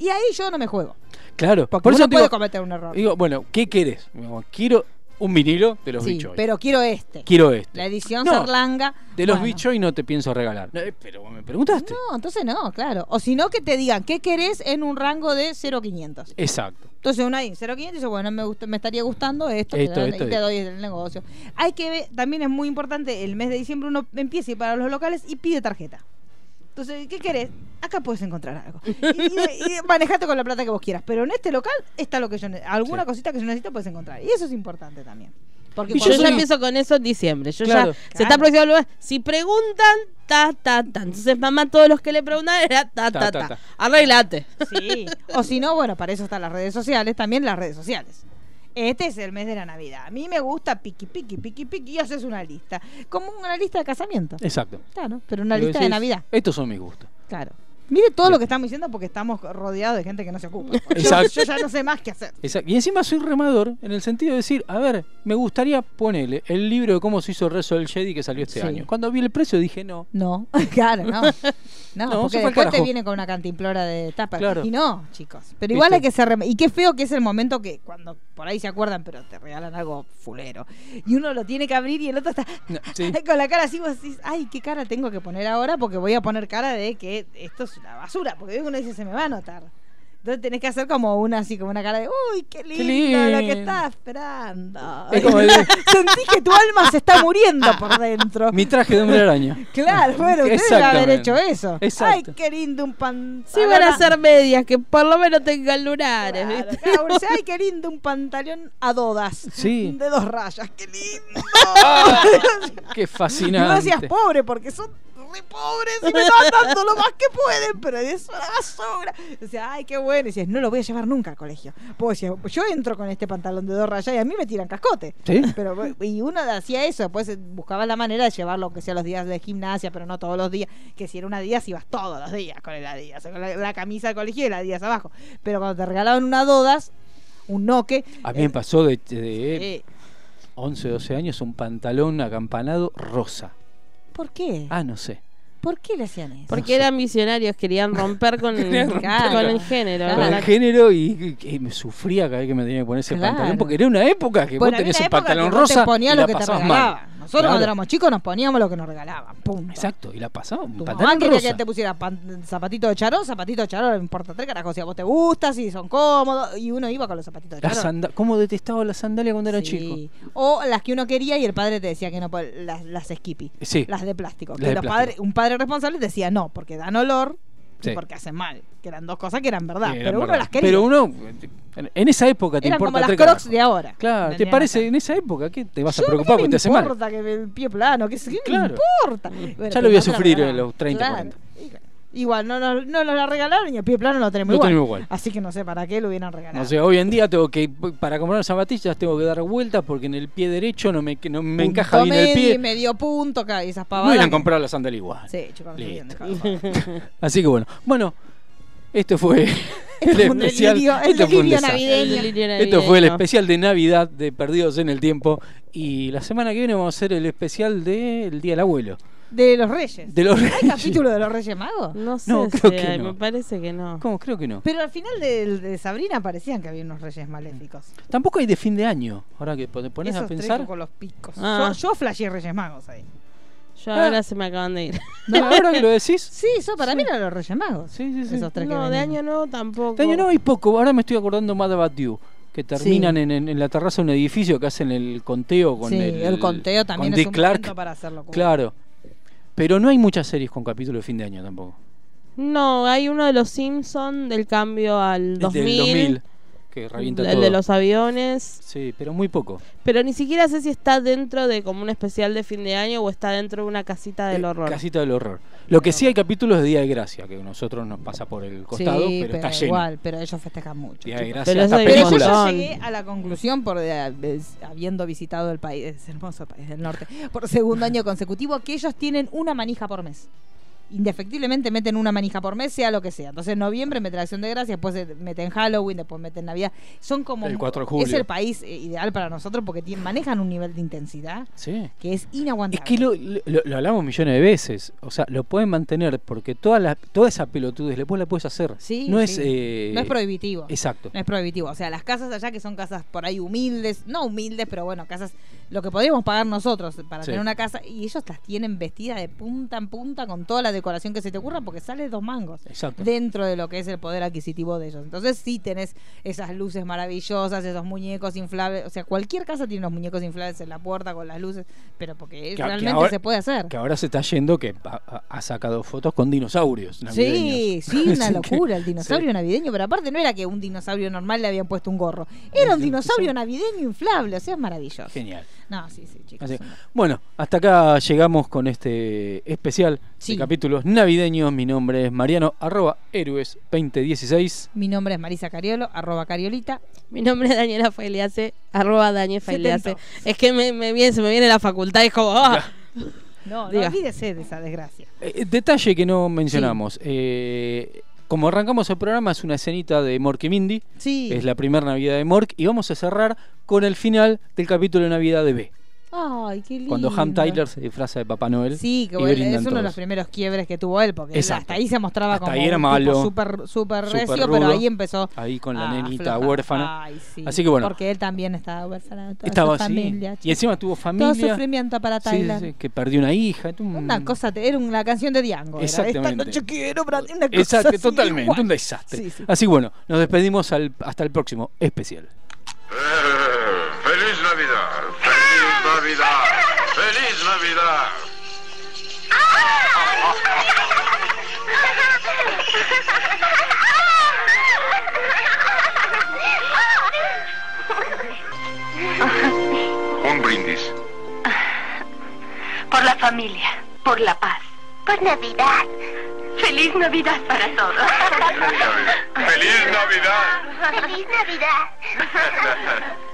Y ahí yo no me juego. Claro. Porque Por eso puede digo, cometer un error. digo, bueno, ¿qué querés? Digo, Quiero un vinilo de los sí, Beach Boys. pero quiero este. Quiero este. La edición No, Sarlanga. De los bueno. Beach Boys no te pienso regalar. No, eh, pero me preguntaste. No, entonces no, claro. O si no, que te digan, ¿qué querés en un rango de 0,500? Exacto. Entonces uno ahí, 0,500 dice, bueno, me, gusta, me estaría gustando esto, Esto, esto, y te doy el negocio. Hay que ver, también es muy importante, el mes de diciembre uno empieza ir para los locales y pide tarjeta. Entonces, ¿qué querés? Acá puedes encontrar algo. Y, y- y manejate con la plata que vos quieras. Pero en este local está lo que yo Alguna Sí. cosita que yo necesito puedes encontrar. Y eso es importante también. Porque Y Yo ya empiezo con eso en diciembre. Yo Claro. ya se Claro. está aproximando el lugar. Si preguntan, ta, ta, ta. Entonces, mamá, todos los que le preguntan era ta, Ta, ta, ta, ta. ta. Arreglate. Sí. O si no, bueno, para eso están las redes sociales, también las redes sociales. Este es el mes de la Navidad. A mí me gusta piqui, piqui, piqui, piqui y haces una lista. Como una lista de casamiento. Exacto. Claro, pero una lista de Navidad. Estos son mis gustos. Claro. Mire todo lo que estamos diciendo porque estamos rodeados de gente que no se ocupa. Yo, ya no sé más qué hacer. Exacto. Y encima soy remador en el sentido de decir, a ver, me gustaría ponerle el libro de cómo se hizo el rezo del Jedi que salió este Sí. año. Cuando vi el precio dije, no. No, claro, no. No, No, porque después te viene con una cantimplora de tapa. Claro. Y no, chicos. Pero igual hay que ser... Y qué feo que es el momento que cuando por ahí se acuerdan, pero te regalan algo fulero. Y uno lo tiene que abrir y el otro está No, sí. con la cara así, vos decís, ay, qué cara tengo que poner ahora porque voy a poner cara de que esto es una basura. Porque uno dice, se me va a notar. Entonces tenés que hacer como una así, como una cara de, uy, qué lindo, lo que estás esperando. Es como el Sentís que tu alma se está muriendo por dentro. Mi traje de hombre araña. Claro, bueno, ustedes deben haber hecho eso. Exacto. Ay, qué lindo un pantalón. Sí, van a ser medias que por lo menos tengan lunares. Claro, ¿viste? claro, uno dice, ay, qué lindo un pantalón a dodas. Sí. De dos rayas, qué lindo. Qué Y vos fascinante. decías pobre porque son re pobres y me están dando lo más que pueden, pero es una basura. O sea, ay, qué bueno. Y decías, no lo voy a llevar nunca al colegio. Pues yo entro con este pantalón de dos rayas y a mí me tiran cascote. ¿Sí? Pero, y uno hacía eso, después eh, buscaba la manera de llevarlo, aunque sea los días de gimnasia, pero no todos los días. Que si era una Adidas, ibas todos los días con el Adidas, con la, la camisa del colegio y el Adidas abajo. Pero cuando te regalaban una Dodas, un Noque. A mí me eh, pasó de, de eh, 11, 12 años un pantalón acampanado rosa. ¿Por qué? Ah, no sé. ¿Por qué le hacían eso? Porque eran visionarios, querían romper con, Querían romper con con- el género. Con el género y, y- y me sufría cada vez que me tenía que poner ese Claro. pantalón porque era una época que Bueno, vos había tenías una un época pantalón que vos te rosa ponías y lo la que te pasabas regalaban. mal. Nosotros Claro. cuando éramos chicos nos poníamos lo que nos regalaban. Punto. Exacto, y la pasaba un Tu mamá pantalón quería rosa. que te pusiera pan- zapatito de charol, zapatito de charol, no importa tres carajos. Si a vos te gusta, si son cómodos. Y uno iba con los zapatitos de La sanda- ¿Cómo detestaba la sandalia cuando era Sí. chico? O las que uno quería y el padre te decía que no, las, las skippy. Sí. Las de plástico. Las Que de los plástico. padres- un padre responsable decía no, porque dan olor Sí. y porque hacen mal. Que eran dos cosas que eran verdad. Sí, pero uno verdad. las quería. Pero uno, en esa época te eran importa como las crocs de ahora. Claro, ¿te parece acá. en esa época? ¿Qué te vas a preocupar ¿qué porque te hace mal? importa que el pie plano? ¿Qué, qué Claro. me importa? Bueno, Ya lo voy a no sufrir en los 30, Claro. Igual, no nos no nos la regalaron y el pie plano lo tenemos Lo igual. tenemos igual. Así que no sé para qué lo hubieran regalado. O sea, hoy en día tengo que, para comprar zapatillas, tengo que dar vueltas porque en el pie derecho no me, que no me Punto encaja bien el pie. medio punto, esas No pavadas. hubieran que- comprado la sandalia igual. Sí, no cada Así que bueno. Bueno, esto fue el especial. delirio, el esto fue navideño. El delirio Esto fue el especial de Navidad de Perdidos en el Tiempo. Y la semana que viene vamos a hacer el especial del Día del Abuelo. De los Reyes. De los ¿Hay Reyes. capítulo de los Reyes Magos? No sé No, si creo que hay, no. me parece que no. ¿Cómo? Creo que no. Pero al final de, de Sabrina parecían que había unos Reyes maléficos. Tampoco hay de fin de año. Ahora que te pones Esos a pensar. con los picos. Ah. Yo, yo flasheé Reyes Magos ahí. Yo Ah. ahora se me acaban de ir. No, ahora que lo decís. Sí, eso para mí eran los Reyes Magos. Sí, sí, sí. Esos tres que No, de año no, tampoco. Este año no hay poco. Ahora me estoy acordando más de You. Que terminan en, en- en la terraza de un edificio que hacen el conteo con sí, el, el, conteo también con es Dick un para hacerlo. Claro. Pero no hay muchas series con capítulo de fin de año tampoco. No, hay uno de los Simpsons del cambio al El 2000. del 2000. Que revienta el todo. de los aviones. Sí, pero muy poco. Pero ni siquiera sé si está dentro de como un especial de fin de año o está dentro de una casita del Eh, horror. Casita del horror. Lo que sí hay capítulos de Día de Gracia, que a nosotros nos pasa por el costado, sí, pero, está lleno. igual, pero ellos festejan mucho. Día de. Gracia, Pero hasta yo llegué a la conclusión, por eh, habiendo visitado el país, ese hermoso país del norte, por segundo año consecutivo, que ellos tienen una manija por mes. Indefectiblemente meten una manija por mes, sea lo que sea. Entonces, en noviembre meten Acción de Gracia, después meten Halloween, después meten Navidad. Son como. El 4 de julio. Es el país eh, ideal para nosotros porque tienen, manejan un nivel de intensidad Sí. que es Es inaguantable. que lo, lo- lo hablamos millones de veces. O sea, lo pueden mantener porque toda, la, toda esa pelotudez después la puedes hacer. Sí, no es. eh, no es prohibitivo. Exacto. No es prohibitivo. O sea, las casas allá que son casas por ahí humildes, no humildes, pero bueno, casas, lo que podríamos pagar nosotros para tener una casa, y ellos las tienen vestidas de punta en punta con toda la decoración que se te ocurra, porque sale dos mangos Exacto. dentro de lo que es el poder adquisitivo de ellos. Entonces sí tenés esas luces maravillosas, esos muñecos inflables, o sea, cualquier casa tiene unos muñecos inflables en la puerta con las luces, pero porque Que- que realmente ahora- se puede hacer. Que ahora se está yendo que ha, sacado fotos con dinosaurios. Sí, navideños. sí, una Así que- locura el dinosaurio sí. navideño, pero aparte no era que un dinosaurio normal le habían puesto un gorro, era un Sí, dinosaurio sí. navideño inflable, o sea, es maravilloso. Genial. No, sí, sí, chicos. Así- Bueno, hasta acá llegamos con este especial Sí. de capítulos navideños. Mi nombre es Mariano, arroba héroes 2016. Mi nombre es Marisa Cariolo, arroba Cariolita. Mi nombre es Daniela Failease, arroba Daniel tentó. Es que me, me viene, se me viene la facultad y es como, ¡ah! No, no olvídese de esa desgracia. Eh, detalle que no mencionamos. Eh, como arrancamos el programa, es una escenita de Mork y Mindy. Sí. Es la primera Navidad de Mork. Y vamos a cerrar con el final del capítulo de Navidad de B. Ay, qué lindo. Cuando Ham Tyler se disfraza de Papá Noel. Sí, que y bueno, es uno de los primeros quiebres que tuvo él, porque él Exacto. hasta ahí se mostraba Hasta como ahí era un malo, tipo súper súper recio, rudo, pero ahí empezó Ahí con la nenita aflojar. huérfana. Ay, sí. Así que bueno. Porque él también estaba huérfana, toda Estaba su así. familia. Y chicos. encima tuvo Todo familia. sufrimiento para Sí, sí, Tyler. sí, que perdió una hija. un- Una cosa, te- era una canción de Diango. era, Esta Exactamente. noche quiero, Brad, una cosa Exacto, así, totalmente, igual. un desastre. Sí, sí. Así que bueno, nos despedimos al- hasta el próximo especial. Eh, ¡Feliz Navidad! ¡Feliz Navidad! ¡Feliz Navidad! Un brindis. Por la familia, por la paz. Por Navidad. Feliz Navidad para todos. ¡Feliz Navidad! Feliz Navidad.